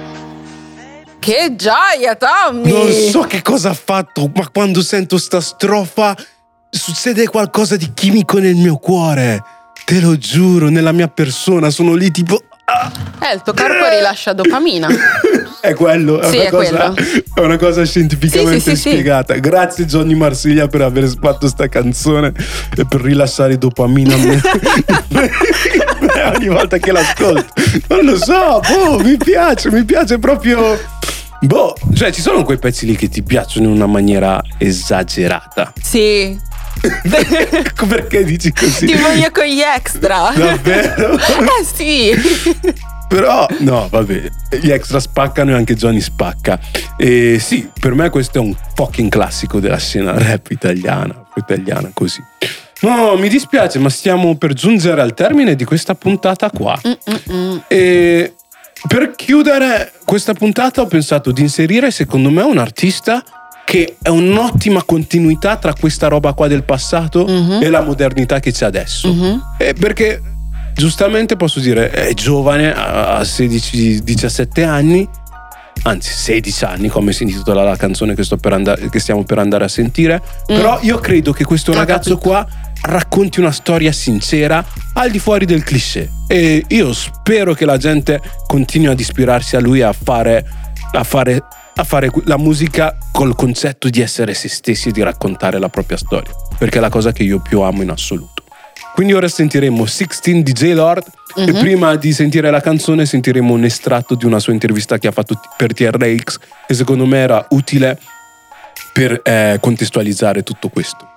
[SPEAKER 2] Che gioia, Tommy!
[SPEAKER 1] Non so che cosa ha fatto, ma quando sento sta strofa succede qualcosa di chimico nel mio cuore. Te lo giuro, nella mia persona sono lì tipo
[SPEAKER 2] Eh, il tuo corpo rilascia dopamina.
[SPEAKER 1] È quello, è,
[SPEAKER 2] Sì,
[SPEAKER 1] una,
[SPEAKER 2] è
[SPEAKER 1] cosa,
[SPEAKER 2] quello.
[SPEAKER 1] è una cosa scientificamente
[SPEAKER 2] Sì, sì,
[SPEAKER 1] spiegata. Grazie Johnny Marsiglia per aver fatto sta canzone e per rilasciare dopamina a me. ogni volta che l'ascolto. Non lo so, boh, mi piace, mi piace proprio. Boh, cioè ci sono quei pezzi lì che ti piacciono in una maniera esagerata.
[SPEAKER 2] Sì.
[SPEAKER 1] Perché dici così?
[SPEAKER 2] Ti voglio con gli extra.
[SPEAKER 1] Davvero?
[SPEAKER 2] Eh sì.
[SPEAKER 1] Però, no, vabbè, gli extra spaccano e anche Johnny spacca. E sì, per me questo è un fucking classico della scena rap italiana, italiana così. No, mi dispiace, ma stiamo per giungere al termine di questa puntata qua. E per chiudere questa puntata ho pensato di inserire, secondo me, un artista che è un'ottima continuità tra questa roba qua del passato e la modernità che c'è adesso. E perché giustamente posso dire, è giovane, ha 16-17 anni, anzi 16 anni come si intitola la canzone che, andare- che stiamo per andare a sentire, però io credo che questo ragazzo qua racconti una storia sincera al di fuori del cliché. E io spero che la gente continui ad ispirarsi a lui a fare, a fare, a fare la musica col concetto di essere se stessi e di raccontare la propria storia, perché è la cosa che io più amo in assoluto. Quindi ora sentiremo 16 di J Lord e
[SPEAKER 2] Mhm.
[SPEAKER 1] prima di sentire la canzone sentiremo un estratto di una sua intervista che ha fatto per TRX che secondo me era utile per eh, contestualizzare tutto questo.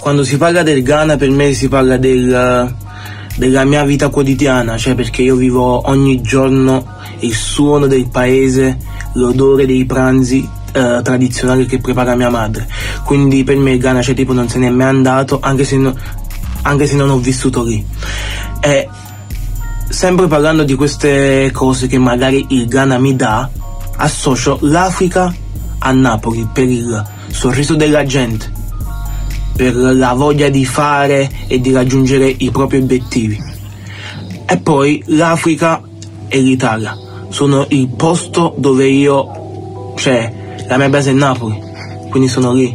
[SPEAKER 20] Quando si parla del Ghana per me si parla del- della mia vita quotidiana, cioè perché io vivo ogni giorno il suono del paese, l'odore dei pranzi eh, tradizionali che prepara mia madre. Quindi per me il Ghana cioè tipo non se n'è mai andato anche se, no- anche se non ho vissuto lì. E sempre parlando di queste cose che magari il Ghana mi dà, associo l'Africa a Napoli per il sorriso della gente per la voglia di fare e di raggiungere i propri obiettivi. E poi l'Africa e l'Italia sono il posto dove io, cioè la mia base è Napoli, quindi sono lì.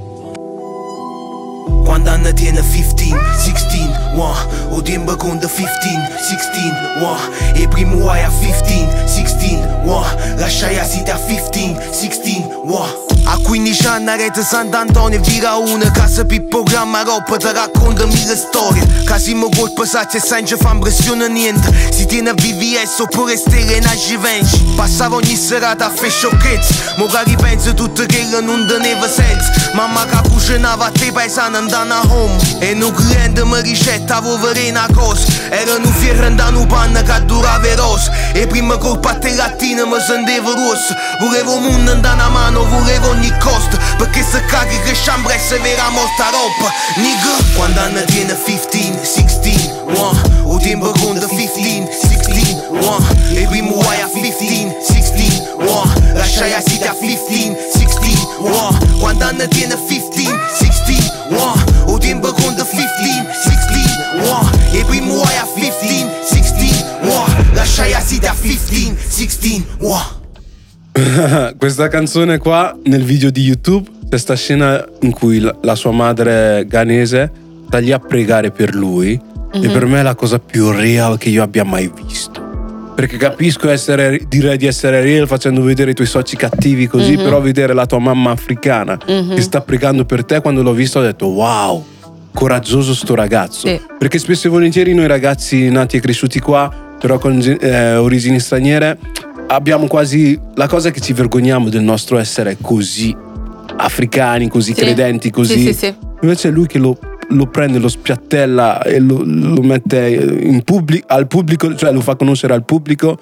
[SPEAKER 11] Quando Anna tiene 15, 16, wow, o timbre con de 15, 16, wow, e primo uai a 15, 16, wow, lasciai a sita a 15, 16, wow. A 15 anni a rete Sant'Antonio vira una casa per programma roba ti racconta mille storie. Casimo colpa saccia e senza fa impressione niente. Si tiene a VVS oppure stelle nasce venci Passava ogni serata a fare sciocchezze. Magari penso tutto che non teneva senso. Mamma che cucinava a te paesano andando a home. E non cliente mi ricetta avere una cosa. Era un fierro andando un panno che durava rosa E prima colpa a te lattina mi sentivo rosso. Volevo un mondo andare a mano, volevo ogni costo Perché se caghi che sciambresse vera molta roba. Nigga Quando Anna tiene 15, 16, one O tempo conta 15, 16,
[SPEAKER 1] Questa canzone qua nel video di YouTube c'è sta scena in cui la, la sua madre ghanese sta lì a pregare per lui e
[SPEAKER 2] Mhm.
[SPEAKER 1] per me è la cosa più real che io abbia mai visto. Perché capisco essere, dire di essere real facendo vedere i tuoi soci cattivi così,
[SPEAKER 2] Mhm.
[SPEAKER 1] però vedere la tua mamma africana
[SPEAKER 2] Mhm.
[SPEAKER 1] che sta pregando per te quando l'ho visto ho detto wow, coraggioso sto ragazzo.
[SPEAKER 2] Sì.
[SPEAKER 1] Perché spesso e volentieri noi ragazzi nati e cresciuti qua, però con eh, origini straniere, abbiamo quasi la cosa che ci vergogniamo del nostro essere così africani, così
[SPEAKER 2] Sì.
[SPEAKER 1] credenti, così.
[SPEAKER 2] Sì, sì.
[SPEAKER 1] Invece è lui che lo, lo prende, lo spiattella e lo, lo mette in pubblico, al pubblico, cioè lo fa conoscere al pubblico,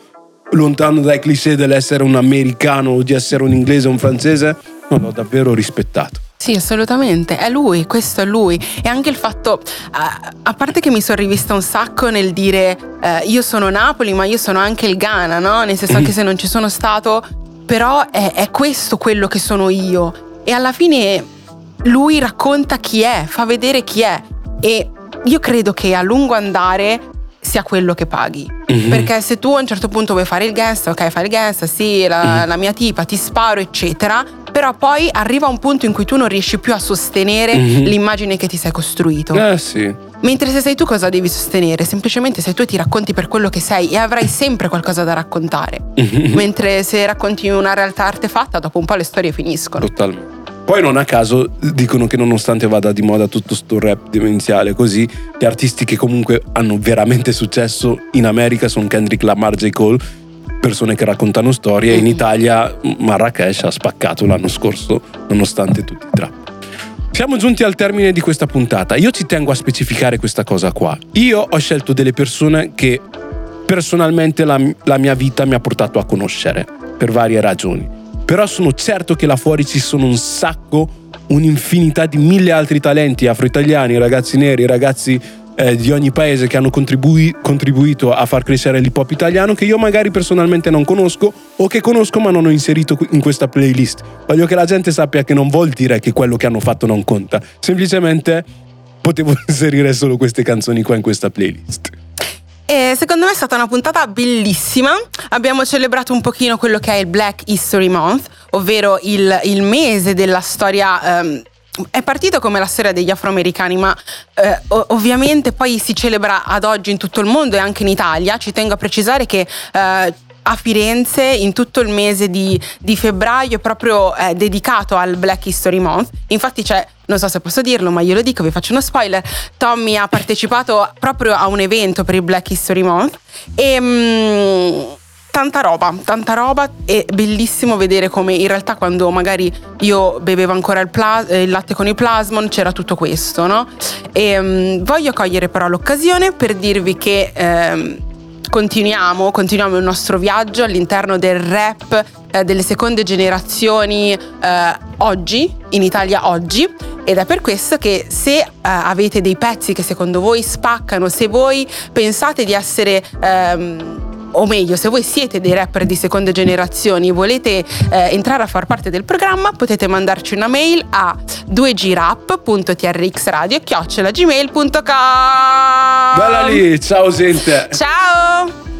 [SPEAKER 1] lontano dai cliché dell'essere un americano o di essere un inglese o un francese. Non l'ho davvero rispettato.
[SPEAKER 2] Sì, assolutamente, è lui, questo è lui. E anche il fatto, a, parte che mi sono rivista un sacco nel dire eh, io sono Napoli, ma io sono anche il Ghana, no? Nel senso anche se non ci sono stato, però è, è questo quello che sono io. E alla fine lui racconta chi è, fa vedere chi è. E io credo che a lungo andare sia quello che paghi.
[SPEAKER 21] Mhm.
[SPEAKER 2] Perché se tu a un certo punto vuoi fare il gangster, ok, fai il gangster, sì, la, la mia tipa, ti sparo, eccetera. Però poi arriva un punto in cui tu non riesci più a sostenere
[SPEAKER 1] Mhm.
[SPEAKER 2] l'immagine che ti sei costruito.
[SPEAKER 1] Eh sì.
[SPEAKER 2] Mentre se sei tu cosa devi sostenere? Semplicemente sei tu e ti racconti per quello che sei e avrai sempre qualcosa da raccontare. Mentre se racconti una realtà artefatta, dopo un po' le storie finiscono.
[SPEAKER 1] Totalmente. Poi non a caso dicono che nonostante vada di moda tutto sto rap demenziale così, gli artisti che comunque hanno veramente successo in America sono Kendrick Lamar, J. Cole, persone che raccontano storie. In Italia Marrakesh ha spaccato l'anno scorso nonostante tutti i trap. Siamo giunti al termine di questa puntata. Io ci tengo a specificare questa cosa qua. Io ho scelto delle persone che personalmente la, la mia vita mi ha portato a conoscere per varie ragioni. Però sono certo che là fuori ci sono un sacco, un'infinità di mille altri talenti afro-italiani, ragazzi neri, ragazzi eh, di ogni paese che hanno contribui- contribuito a far crescere l'hip hop italiano che io magari personalmente non conosco o che conosco ma non ho inserito in questa playlist. Voglio che la gente sappia che non vuol dire che quello che hanno fatto non conta, semplicemente potevo inserire solo queste canzoni qua in questa playlist.
[SPEAKER 2] E secondo me è stata una puntata bellissima. Abbiamo celebrato un pochino quello che è il Black History Month, ovvero il, il mese della storia. ehm, è partito come la storia degli afroamericani, ma eh, ovviamente poi si celebra ad oggi in tutto il mondo e anche in Italia. Ci tengo a precisare che eh, a Firenze in tutto il mese di, di febbraio è proprio eh, dedicato al Black History Month. Infatti c'è, non so se posso dirlo, ma io lo dico, vi faccio uno spoiler. Tommy ha partecipato proprio a un evento per il Black History Month e mm, tanta roba, tanta roba è bellissimo vedere come in realtà quando magari io bevevo ancora il, pla- eh, il latte con il plasmon c'era tutto questo, no? E mm, voglio cogliere però l'occasione per dirvi che ehm, continuiamo, continuiamo il nostro viaggio all'interno del rap eh, delle seconde generazioni eh, oggi, in Italia oggi, ed è per questo che se eh, avete dei pezzi che secondo voi spaccano, se voi pensate di essere... ehm, o meglio, se voi siete dei rapper di seconde generazioni e volete eh, entrare a far parte del programma, potete mandarci una mail a 2grap.trxradio.gmail.com
[SPEAKER 1] Bella lì, ciao gente!
[SPEAKER 2] Ciao!